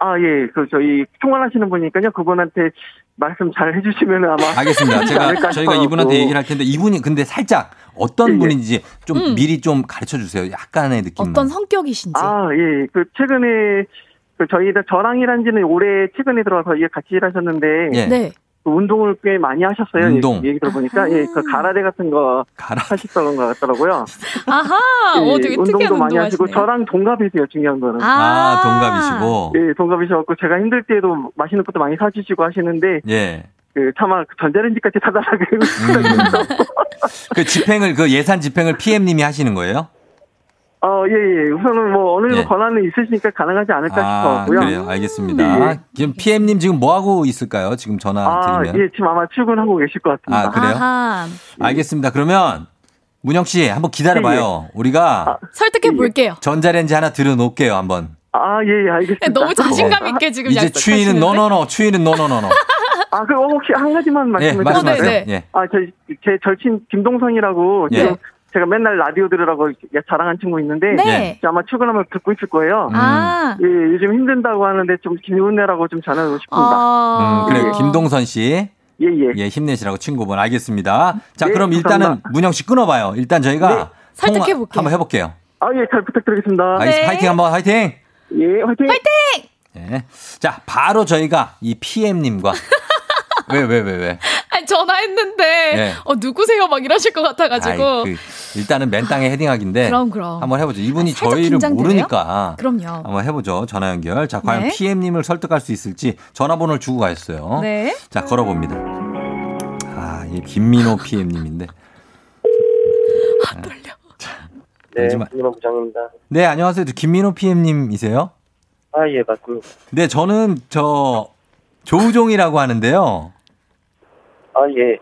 아, 예, 그, 저희, 총괄하시는 분이니까요. 그분한테 말씀 잘 해주시면 아마. 알겠습니다. 제가 저희가. 이분한테 얘기를 할 텐데 이분이 근데 살짝 어떤 예, 예. 분인지 좀 음. 미리 좀 가르쳐 주세요. 약간의 느낌만. 어떤 성격이신지. 아, 예, 그, 최근에, 그, 저희, 저랑 일한 지는 올해 최근에 들어와서 이게 같이 일하셨는데. 예. 네. 그 운동을 꽤 많이 하셨어요. 운동. 얘기, 얘기 들어보니까 예, 그 가라데 같은 거 하셨던 것 같더라고요. 아하, 예, 어, 되게 운동도 특이한 많이 운동 하시고 하시네요. 저랑 동갑이세요. 중요한 거는. 아, 동갑이시고. 예, 동갑이셔갖고 제가 힘들 때도 맛있는 것도 많이 사주시고 하시는데 예. 그 차마 그 전자레인지까지 사달라고 그 집행을 그 예산 집행을 PM님이 하시는 거예요? 어, 예, 예. 우선은 뭐 어느 정도 예. 권한은 있으시니까 가능하지 않을까 아, 싶었고요. 그래요. 알겠습니다. 예. 지금 PM님 지금 뭐 하고 있을까요? 지금 전화 아, 드리면. 예, 지금 아마 출근하고 계실 것 같습니다. 아, 그래요? 아하. 알겠습니다. 그러면 문영 씨 한번 기다려봐요. 우리가 설득해 볼게요. 전자레인지 하나 들어놓을게요. 한번. 아, 예, 예, 알겠습니다. 너무 자신감 있게 지금 이제? 추위는 너너너, 추위는 너너너너. 아, 그 혹시 한 가지만 말씀해 예. 주세요. 네, 네. 예. 아, 저, 제 절친 김동선이라고 예. 지금 제가 맨날 라디오 들으라고 자랑한 친구 있는데 네. 저 아마 출근하면 듣고 있을 거예요. 아. 예, 요즘 힘든다고 하는데 좀 힘내라고 좀 전하고 싶습니다. 아. 음, 그래 요. 김동선 씨. 예, 예. 예, 힘내시라고 친구분 알겠습니다. 자, 네, 그럼 일단은 감사합니다. 문영 씨 끊어 봐요. 일단 저희가 네. 설득해 볼게요. 한번 해 볼게요. 아, 예, 잘 부탁드리겠습니다. 알겠습니다. 화이팅 한번 화이팅! 예, 화이팅! 화이팅! 예. 자, 바로 저희가 이 PM님과 왜, 왜, 왜, 왜? 아니, 전화했는데, 네. 어, 누구세요? 막 이러실 것 같아가지고. 아이, 그, 일단은 맨 땅에 헤딩하기인데. 그럼, 그럼. 한번 해보죠. 이분이 살짝 저희를 긴장되네요? 모르니까. 그럼요. 한번 해보죠. 전화 연결. 자, 과연 네. PM님을 설득할 수 있을지 전화번호를 주고 가셨어요. 네. 자, 걸어봅니다. 아, 이 김민호 PM님인데. 아, 떨려. 네, 김민호 부장입니다. 네, 안녕하세요. 김민호 PM님이세요? 아, 예, 맞습니다. 네, 저는 저 조우종이라고 하는데요. 아, 예.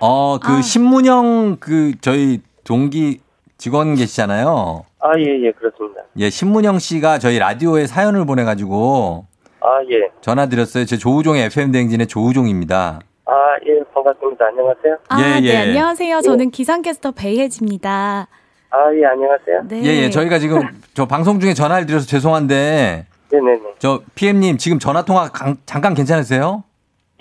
어, 그 신문영 그 저희 동기 직원 계시잖아요. 아, 예, 예, 그렇습니다. 예, 신문영 씨가 저희 라디오에 사연을 보내가지고 아, 예. 전화 드렸어요. 제 조우종의 FM 대행진의 조우종입니다. 아, 예, 반갑습니다. 안녕하세요. 아, 예, 네, 예. 안녕하세요. 저는 기상캐스터 배혜지입니다. 아, 예, 안녕하세요. 네. 예, 예, 저희가 지금 저 방송 중에 전화를 드려서 죄송한데 네네네. 저 PM님 지금 전화 통화 강- 잠깐 괜찮으세요?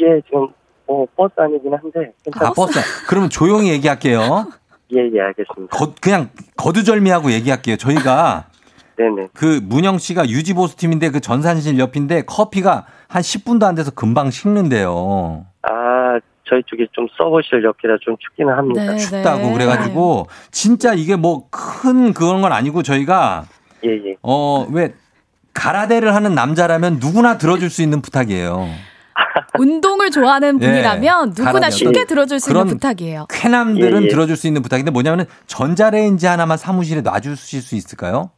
예, 지금, 뭐, 버스 아니긴 한데, 아, 버스. 그러면 조용히 얘기할게요. 예, 예, 알겠습니다. 거, 그냥 거두절미하고 얘기할게요. 저희가 네네. 그 문영 씨가 유지보수 팀인데 그 전산실 옆인데 커피가 한 10분도 안 돼서 금방 식는데요. 아, 저희 쪽이 좀 서버실 옆이라 좀 춥기는 합니다. 네, 춥다고 그래가지고 진짜 이게 뭐 큰 그런 건 아니고 저희가 예, 예. 어왜 가라데를 하는 남자라면 누구나 들어줄 수 있는 부탁이에요. 운동을 좋아하는 예, 분이라면 누구나 가라데 쉽게 어떤 들어줄 수 있는 부탁이에요. 쾌남들은 예, 예. 들어줄 수 있는 부탁인데 뭐냐면 전자레인지 하나만 사무실에 놔주실 수 있을까요?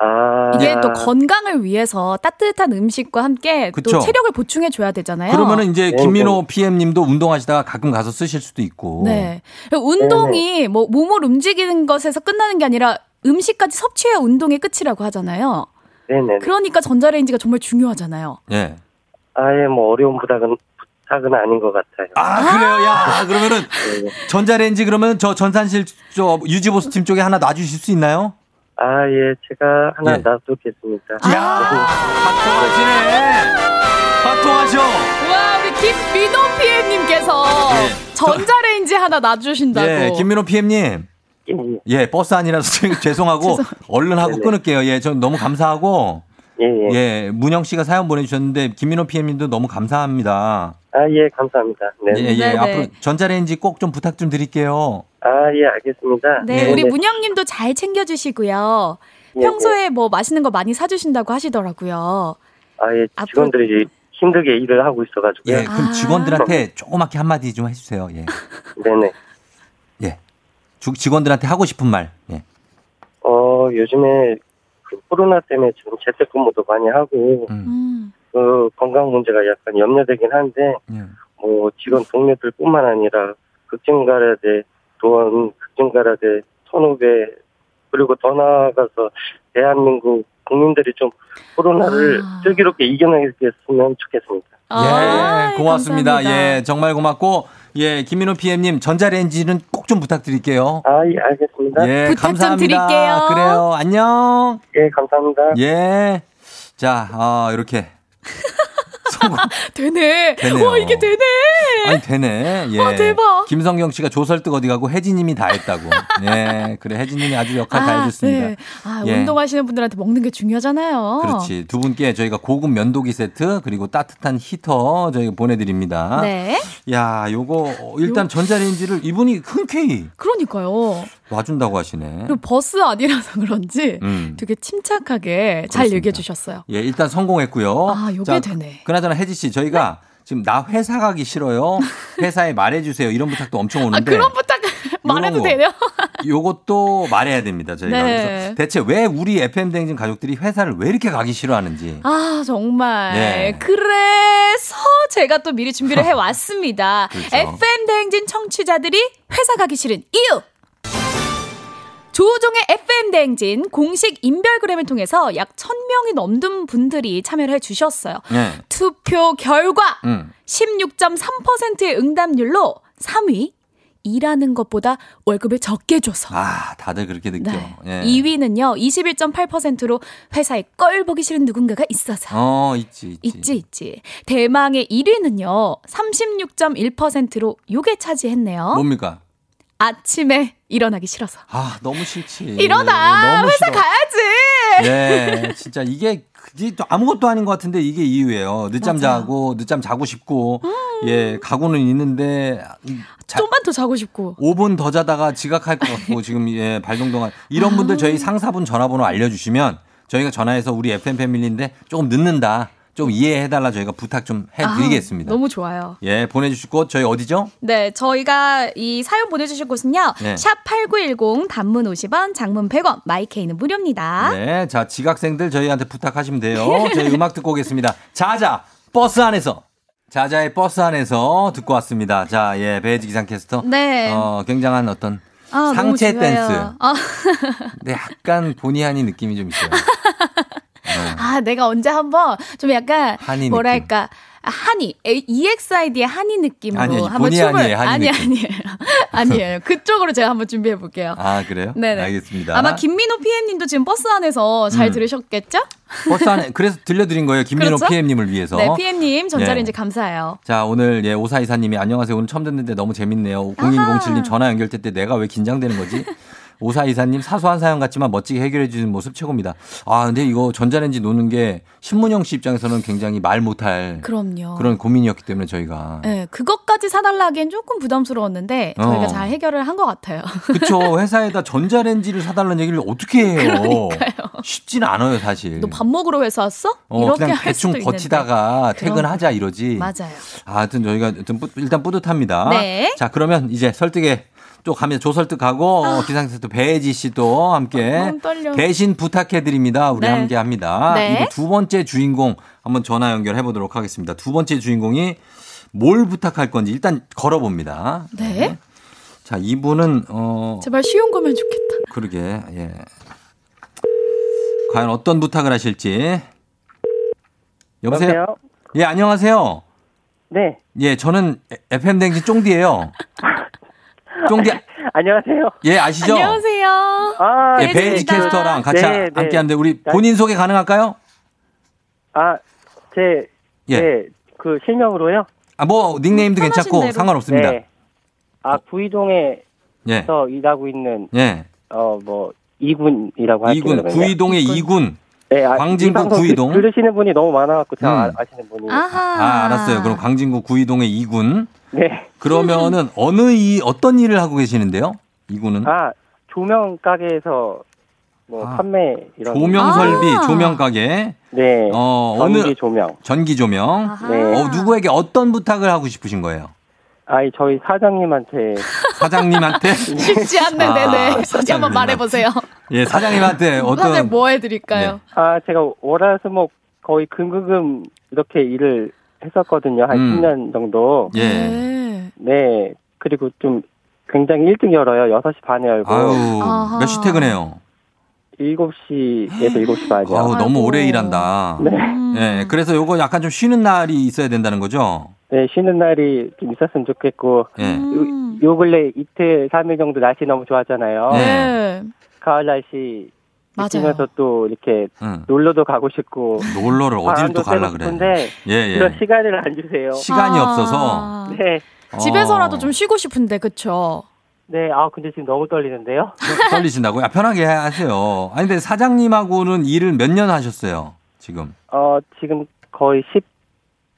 아. 이게 또 건강을 위해서 따뜻한 음식과 함께 그쵸. 또 체력을 보충해 줘야 되잖아요. 그러면은 이제 네, 김민호 PM님도 운동하시다가 가끔 가서 쓰실 수도 있고. 네. 운동이 뭐 몸을 움직이는 것에서 끝나는 게 아니라 음식까지 섭취해야 운동의 끝이라고 하잖아요. 네네. 그러니까 전자레인지가 정말 중요하잖아요. 예. 아예 뭐 어려운 부탁은, 부탁은 아닌 것 같아요. 아, 그래요? 야, 그러면은 전자레인지 그러면 저 전산실 저 유지보수 팀 쪽에 하나 놔주실 수 있나요? 아, 예, 제가 하나 예. 놔두겠습니다. 통하시네. 화통하셔. 와, 우리 김민호 PM님께서 예. 전자레인지 하나 놔주신다고. 예, 김민호 PM님. 예, 버스 아니라서 죄송하고 얼른 하고 끊을게요. 예, 전 너무 감사하고. 예, 예. 예, 문영 씨가 사연 보내주셨는데 김민호 PM님도 너무 감사합니다. 아, 예, 감사합니다. 네. 예, 예, 네네. 앞으로 전자레인지 꼭 좀 부탁 좀 드릴게요. 아, 예, 알겠습니다. 네, 우리 문영님도 잘 챙겨주시고요. 예, 평소에 뭐 맛있는 거 많이 사주신다고 하시더라고요. 아, 예, 직원들이 힘들게 일을 하고 있어가지고요. 예, 그럼 직원들한테 조그맣게 한마디 좀 해주세요. 예. 네네. 예. 주- 직원들한테 하고 싶은 말. 예. 어, 요즘에 그 코로나 때문에 지금 재택근무도 많이 하고, 음. 그 건강 문제가 약간 염려되긴 한데, 예. 뭐 직원 동료들뿐만 아니라 극진가라대, 또한 극진가라대, 선후배, 그리고 더 나아가서 대한민국 국민들이 좀 코로나를 슬기롭게 이겨내겠으면 좋겠습니다. 예, 고맙습니다. 예, 정말 고맙고, 예, 김민호 PM님 전자레인지는 꼭 좀 부탁드릴게요. 아, 예, 알겠습니다. 예, 부탁 좀 감사합니다. 드릴게요. 그래요. 안녕. 예, 감사합니다. 예. 자, 아, 이렇게. 되네. 되네요. 와, 이게 되네. 아니 되네. 예. 아, 대박. 김성경 씨가 조설득 어디 가고 혜진님이 다 했다고. 예. 그래 혜진님이 아주 역할 다 해줬습니다. 네. 아, 예. 운동하시는 분들한테 먹는 게 중요하잖아요. 그렇지. 두 분께 저희가 고급 면도기 세트 그리고 따뜻한 히터 저희가 보내드립니다. 네. 야, 요거 일단 전자레인지를 이분이 흔쾌히 그러니까요. 와준다고 하시네. 그리고 버스 아니라서 그런지 음. 되게 침착하게 잘 그렇습니다. 얘기해 주셨어요. 예, 일단 성공했고요. 아, 요게 되네. 그나저나 혜지 씨, 저희가 지금 나 회사 가기 싫어요. 회사에 말해주세요. 이런 부탁도 엄청 아, 오는데. 그런 부탁 말해도 거. 되네요. 요것도 말해야 됩니다. 저희가. 네. 그래서 대체 왜 우리 FM 댕진 가족들이 회사를 왜 이렇게 가기 싫어하는지. 아, 정말. 네. 그래서 제가 또 미리 준비를 해 왔습니다. 그렇죠. FM 대행진 청취자들이 회사 가기 싫은 이유. 조우종의 FM 대행진 공식 인별그램을 통해서 약 1000명이 넘는 분들이 참여를 해 주셨어요. 네. 투표 결과 음. 16.3%의 응답률로 3위. 일하는 것보다 월급을 적게 줘서. 아, 다들 그렇게 느껴. 네. 예. 2위는요, 21.8%로 회사에 껄 보기 싫은 누군가가 있어서. 어, 있지, 있지. 있지, 있지. 대망의 1위는요, 36.1%로 요게 차지했네요. 뭡니까? 아침에 일어나기 싫어서. 아, 너무 싫지. 일어나! 너무 회사 싫어. 가야지! 네, 진짜 이게 그게 또 아무것도 아닌 것 같은데 이게 이유예요. 늦잠 맞아요. 자고 늦잠 자고 싶고 예 가고는 있는데 자, 좀만 더 자고 싶고. 5분 더 자다가 지각할 것 같고 지금 예 발동동안 이런 분들 저희 상사분 전화번호 알려주시면 저희가 전화해서 우리 FM 패밀리인데 조금 늦는다 좀 이해해달라 저희가 부탁 좀 해드리겠습니다. 아, 너무 좋아요. 예 보내주실 곳 저희 어디죠? 네, 저희가 이 사연 보내주실 곳은요. 네. 샵8910 단문 50원, 장문 100원, 마이케이는 무료입니다. 네, 자 지각생들 저희한테 부탁하시면 돼요. 저희 음악 듣고 오겠습니다. 자자 버스 안에서 자자의 버스 안에서 듣고 왔습니다. 자, 예, 배혜지 기상캐스터. 네. 어, 굉장한 어떤 아, 상체. 댄스. 아, 근데 약간 본의 아닌 느낌이 좀 있어요. 아, 내가 언제 한번 좀 약간 하니 뭐랄까 하니 EXID의 하니 느낌으로 아니에요. 한번 춤을 아니에요, 하니 아니. 아니에요 아니에요 그쪽으로 제가 한번 준비해 볼게요. 아, 그래요? 네네. 알겠습니다. 아마 김민호 PM님도 지금 버스 안에서 잘 음. 들으셨겠죠? 버스 안에 그래서 들려드린 거예요. 김민호 그렇죠? PM님을 위해서. 네, PM님 전자레인지 네. 감사해요. 자, 오늘 예, 오사이사님이 안녕하세요. 오늘 처음 듣는데 너무 재밌네요. 0107님 전화 연결될 때 내가 왜 긴장되는 거지? 오사 이사님 사소한 사연 같지만 멋지게 해결해 주는 모습 최고입니다. 아, 근데 이거 전자레인지 노는 게 신문영 씨 입장에서는 굉장히 말 못할 그럼요. 그런 고민이었기 때문에 저희가. 네, 그것까지 사달라 하기엔 조금 부담스러웠는데 저희가 어. 잘 해결을 한 것 같아요. 그쵸. 회사에다 전자레인지를 사달라는 얘기를 어떻게 해요? 쉽지는 않아요, 사실. 너 밥 먹으러 회사 왔어? 어, 이렇게 그냥 대충. 버티다가 그럼. 퇴근하자 이러지. 맞아요. 아, 하여튼 저희가 일단 뿌듯합니다. 네. 자, 그러면 이제 설득에 또 가면 조설득 가고 어, 기상캐스터 배지 씨도 함께 아. 너무 떨려. 대신 부탁해 드립니다. 우리 네. 함께 합니다. 네. 이분 두 번째 주인공 한번 전화 연결해 보도록 하겠습니다. 두 번째 주인공이 뭘 부탁할 건지 일단 걸어 봅니다. 네. 자, 이분은 어 제발 쉬운 거면 좋겠다. 그러게. 예. 과연 어떤 부탁을 하실지. 여보세요? 여보세요? 예, 안녕하세요. 네. 예, 저는 FM 댕진 쫑디예요. 쫑디 안녕하세요. 예, 아시죠? 안녕하세요. 아, 예, 베이지 캐스터랑 같이 네, 함께 네. 하는데 우리 본인 소개 가능할까요? 아, 제, 예. 네, 그 실명으로요? 아, 뭐 닉네임도 괜찮고 대로. 상관없습니다. 네. 아, 구이동에서 예. 일하고 있는, 예. 어, 뭐, 이군이라고. 이군 그러면요. 구이동의 이군. 네, 아, 광진구 구이동. 들- 들으시는 분이 너무 많아갖고 잘 음. 아- 아시는 분이. 아, 알았어요. 그럼 광진구 구이동의 이군. 네. 그러면은 어느 이 어떤 일을 하고 계시는데요? 이군은 아, 조명 가게에서 뭐 판매 이런. 조명 설비, 조명 가게. 네. 어, 전기 어느 조명. 전기 조명. 네. 어, 누구에게 어떤 부탁을 하고 싶으신 거예요? 아이, 저희 사장님한테. 사장님한테? 쉽지 않네, 아, 네네. 어디 사장님. 한번 말해보세요. 예, 사장님한테 사실 어떤 뭐 해드릴까요? 아, 제가 월화수목 거의 금금금 이렇게 일을 했었거든요. 한 음. 10년 정도. 예. 네. 네. 그리고 좀 굉장히 일찍 열어요. 6시 반에 열고. 아유, 몇 시 퇴근해요? 7시에서 7시 반이요. 아우, 너무 오래 일한다. 네. 예, 그래서 요거 약간 좀 쉬는 날이 있어야 된다는 거죠? 네, 쉬는 날이 좀 있었으면 좋겠고. 예. 요, 요 근래 이틀, 3일 정도 날씨 너무 좋았잖아요. 네. 가을 날씨 맞아요. 또 이렇게 놀러도 가고 싶고 놀러를 어디를 또 쐬고 그래. 싶은데 예, 예. 그런 시간을 안 주세요. 시간이 아. 없어서. 네. 집에서라도 어. 좀 쉬고 싶은데 그쵸? 네, 아 근데 지금 너무 떨리는데요. 떨리신다고요? 아, 편하게 하세요. 아니, 근데 사장님하고는 일을 몇 년 하셨어요? 지금. 어 지금 거의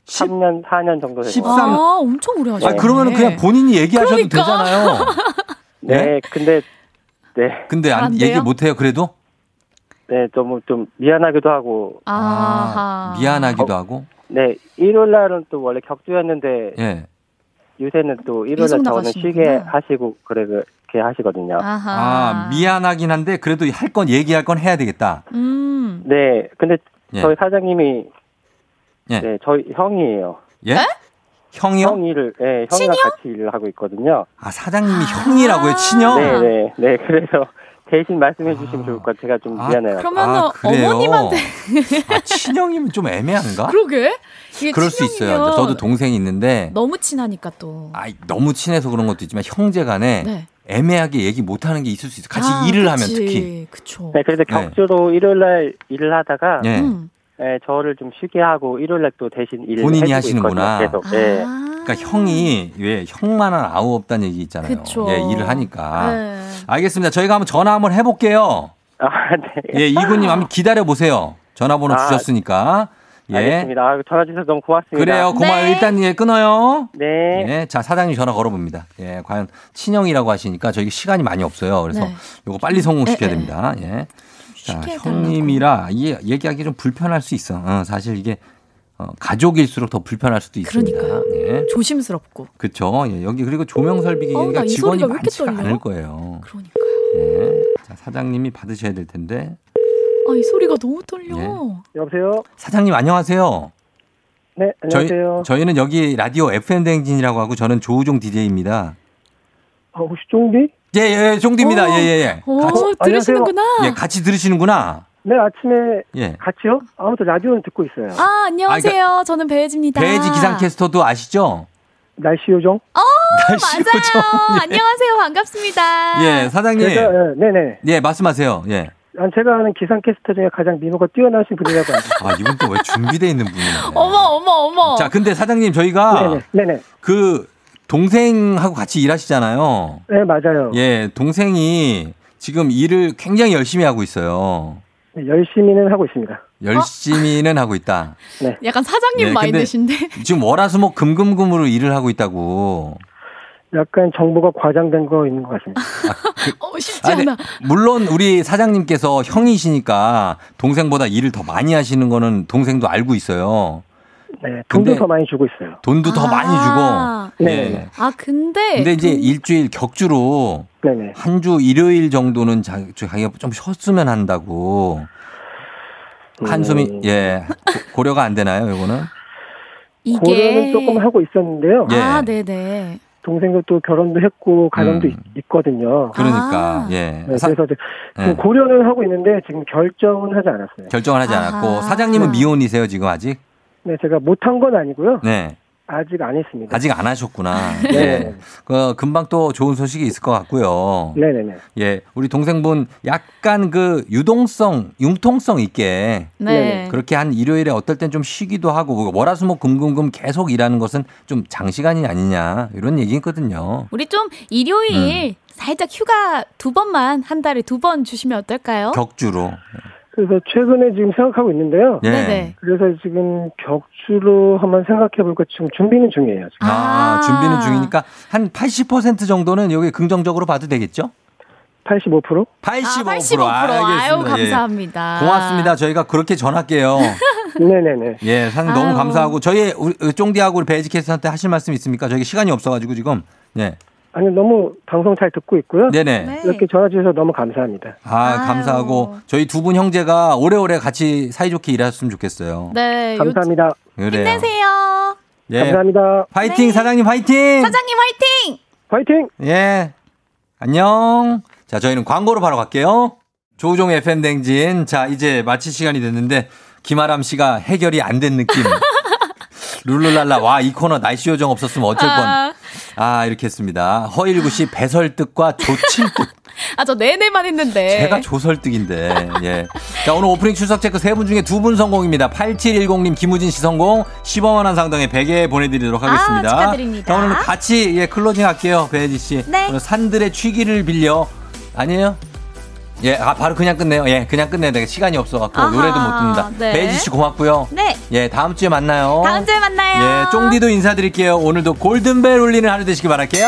13년, 4년 정도 됐어요. 13. 아, 엄청 오래 하셨네. 아, 그러면 그냥 본인이 얘기하셔도 그러니까. 되잖아요. 네, 근데 네, 근데 안, 안? 얘기 못 해요, 그래도? 네, 너무 좀 미안하기도 하고. 아하. 미안하기도 하고. 네, 일요일 날은 또 원래 격주였는데 예. 요새는 또 일요일 날 저는. 쉬게 하시고 그래 그렇게 하시거든요. 아하. 아, 미안하긴 한데 그래도 할 건 얘기할 건 해야 되겠다. 음. 네, 근데 예. 저희 사장님이 예. 네, 저희 형이에요. 예? 형이요? 형 일을, 네, 형이랑 같이 일을 하고 있거든요. 아, 사장님이 형이라고요, 친형? 네, 네, 네. 그래서 대신 말씀해 주시면 좋을 것 같아요. 제가 좀 미안해요. 그러면은 아, 그래요? 어머님한테 아, 친형이면 좀 애매한가? 그러게. 이게 그럴 수 있어요. 저도 동생이 있는데 너무 친하니까 또. 아, 너무 친해서 그런 것도 있지만 형제 간에 네. 애매하게 얘기 못 하는 게 있을 수 있어요. 같이 아, 일을 그치. 하면 특히. 그쵸. 네, 그래서 네. 격주로 일요일 날 일을 하다가 예. 음. 네, 저를 좀 쉬게 하고 일요일 날또 대신 일을 본인이 하시는구나. 계속. 네. 그러니까 형이 왜 형만한 아우 없다는 얘기 있잖아요. 그쵸. 예, 일을 하니까. 네. 알겠습니다. 저희가 한번 전화 한번 해볼게요. 아, 네. 예, 이구님 한번 기다려 보세요. 전화번호 아, 주셨으니까. 예. 알겠습니다. 아, 전화 주셔서 너무 고맙습니다. 그래요. 고마워요. 네. 일단 예, 끊어요. 네. 예. 자, 사장님 전화 걸어봅니다. 예, 과연 친형이라고 하시니까 저희 시간이 많이 없어요. 그래서 네. 요거 빨리 성공시켜야 네, 네. 됩니다. 예. 쉽게 해달라고. 형님이라 이게 얘기하기 좀 불편할 수 있어. 어, 사실 이게 어, 가족일수록 더 불편할 수도 있습니다. 그러니까요. 예. 조심스럽고. 그쵸. 예, 여기 그리고 조명 설비기가 어우, 나이 직원이 떨려? 않을 거예요. 그러니까요. 예. 자, 사장님이 받으셔야 될 텐데. 아, 이 소리가 너무 떨려. 예. 여보세요? 사장님 안녕하세요. 네, 저희, 안녕하세요. 저희는 여기 라디오 FM 대행진이라고 하고 저는 조우종 DJ입니다. 아, 혹시 쫑디? 예, 예, 종디입니다. 어. 예, 예, 예. 오, 같이, 들으시는구나. 예, 같이 들으시는구나. 네, 아침에 예. 같이요? 아무튼 라디오는 듣고 있어요. 아, 안녕하세요. 저는 배혜지입니다. 배지 기상캐스터도 아시죠? 날씨 요정? 어, 날씨 맞아요. 요정. 예. 안녕하세요. 반갑습니다. 예, 사장님. 제가, 예, 네네. 예, 말씀하세요. 예. 아, 제가 아는 기상캐스터 중에 가장 미모가 뛰어나신 분이라고 합니다. 아, 이분 또 왜 준비되어 있는 분이네. 어머, 어머, 어머. 자, 근데 사장님 저희가 네네, 네네. 그 동생하고 같이 일하시잖아요. 네, 맞아요. 예, 동생이 지금 일을 굉장히 열심히 하고 있어요. 네, 열심히는 하고 있습니다. 열심히는 하고 있다. 네. 약간 사장님 예, 근데 마인드신데. 지금 월화수목 금금금으로 일을 하고 있다고. 약간 정보가 과장된 거 있는 것 같습니다. 어, 쉽지 아, 근데 않아. 물론 우리 사장님께서 형이시니까 동생보다 일을 더 많이 하시는 거는 동생도 알고 있어요. 네, 돈도 더 많이 주고 있어요. 돈도 더 많이 아. 주고. 네. 예. 아, 근데. 근데 이제 돈- 일주일 격주로 네네. 한주 일요일 정도는 자, 자기가 좀 쉬었으면 한다고. 한숨이 음. 예 고- 고려가 안 되나요, 이거는? 이게. 고려는 조금 하고 있었는데요. 예. 아, 네네. 동생도 또 결혼도 했고 가정도 음. 있, 거든요 그러니까 아. 예 네, 사- 그래서 이제 예. 고려는 하고 있는데 지금 결정은 하지 않았어요. 결정을 하지 않았고. 사장님은 미혼이세요 지금 아직? 네, 제가 못한 건 아니고요. 네 아직 안 했습니다. 아직 안 하셨구나. 네. 예. 그 금방 또 좋은 소식이 있을 것 같고요. 네네네. 예, 우리 동생분 약간 그 유동성, 융통성 있게 네. 그렇게 한 일요일에 어떨 땐 좀 쉬기도 하고 뭐 월화수목 금금금 계속 일하는 것은 좀 장시간이 아니냐 이런 얘기거든요. 우리 좀 일요일 음. 살짝 휴가 두 번만 한 달에 두 번 주시면 어떨까요? 격주로. 그래서 최근에 지금 생각하고 있는데요. 예. 네네. 그래서 지금 격주로 한번 생각해 볼까 지금 준비는 중이에요. 지금. 아, 아. 준비는 중이니까 한 80% 정도는 여기 긍정적으로 봐도 되겠죠? 85%? 85%. 아, 85%. 아유, 알겠습니다. 예. 감사합니다. 고맙습니다. 저희가 그렇게 전할게요. 네네네. 예, 사장님 너무 아유. 감사하고 저희 우리 쫑디하고 우리 배지캐스트한테 하실 말씀 있습니까? 저희 시간이 없어가지고 지금. 예. 아니 너무 방송 잘 듣고 있고요. 네네. 네. 이렇게 전화 주셔서 너무 감사합니다. 아, 아유. 감사하고 저희 두 분 형제가 오래오래 같이 사이좋게 일하셨으면 좋겠어요. 네. 요- 감사합니다. 그래요. 힘내세요. 예. 감사합니다. 파이팅 네. 사장님 파이팅. 사장님 화이팅! 화이팅! 예. 안녕. 자, 저희는 광고로 바로 갈게요. 조우종 FM 댕진. 자, 이제 마칠 시간이 됐는데 김아람 씨가 해결이 안 된 느낌. 룰루랄라 와 이 코너 날씨 요정 없었으면 어쩔 뻔. 아, 아, 이렇게 했습니다. 허일구 씨 배설득과 조칠득. 아, 저 네네만 했는데. 제가 조설득인데. 예. 자, 오늘 오프닝 출석 체크 세 분 중에 두 분 성공입니다. 8710님, 김우진 씨 성공. 15만 원 상당의 베개 보내드리도록 하겠습니다. 아, 축하드립니다. 자, 오늘 같이 예 closing 할게요, 배혜지 씨. 네. 오늘 산들의 취기를 빌려 아니에요? 예, 아 바로 그냥 끝내요. 예, 그냥 끝내야 돼. 시간이 없어갖고 아하, 노래도 못 듣는다. 네. 배혜지 씨 고맙고요. 네. 예, 다음 주에 만나요. 다음 주에 만나요. 예, 쫑디도 인사드릴게요. 오늘도 골든벨 울리는 하루 되시길 바랄게요.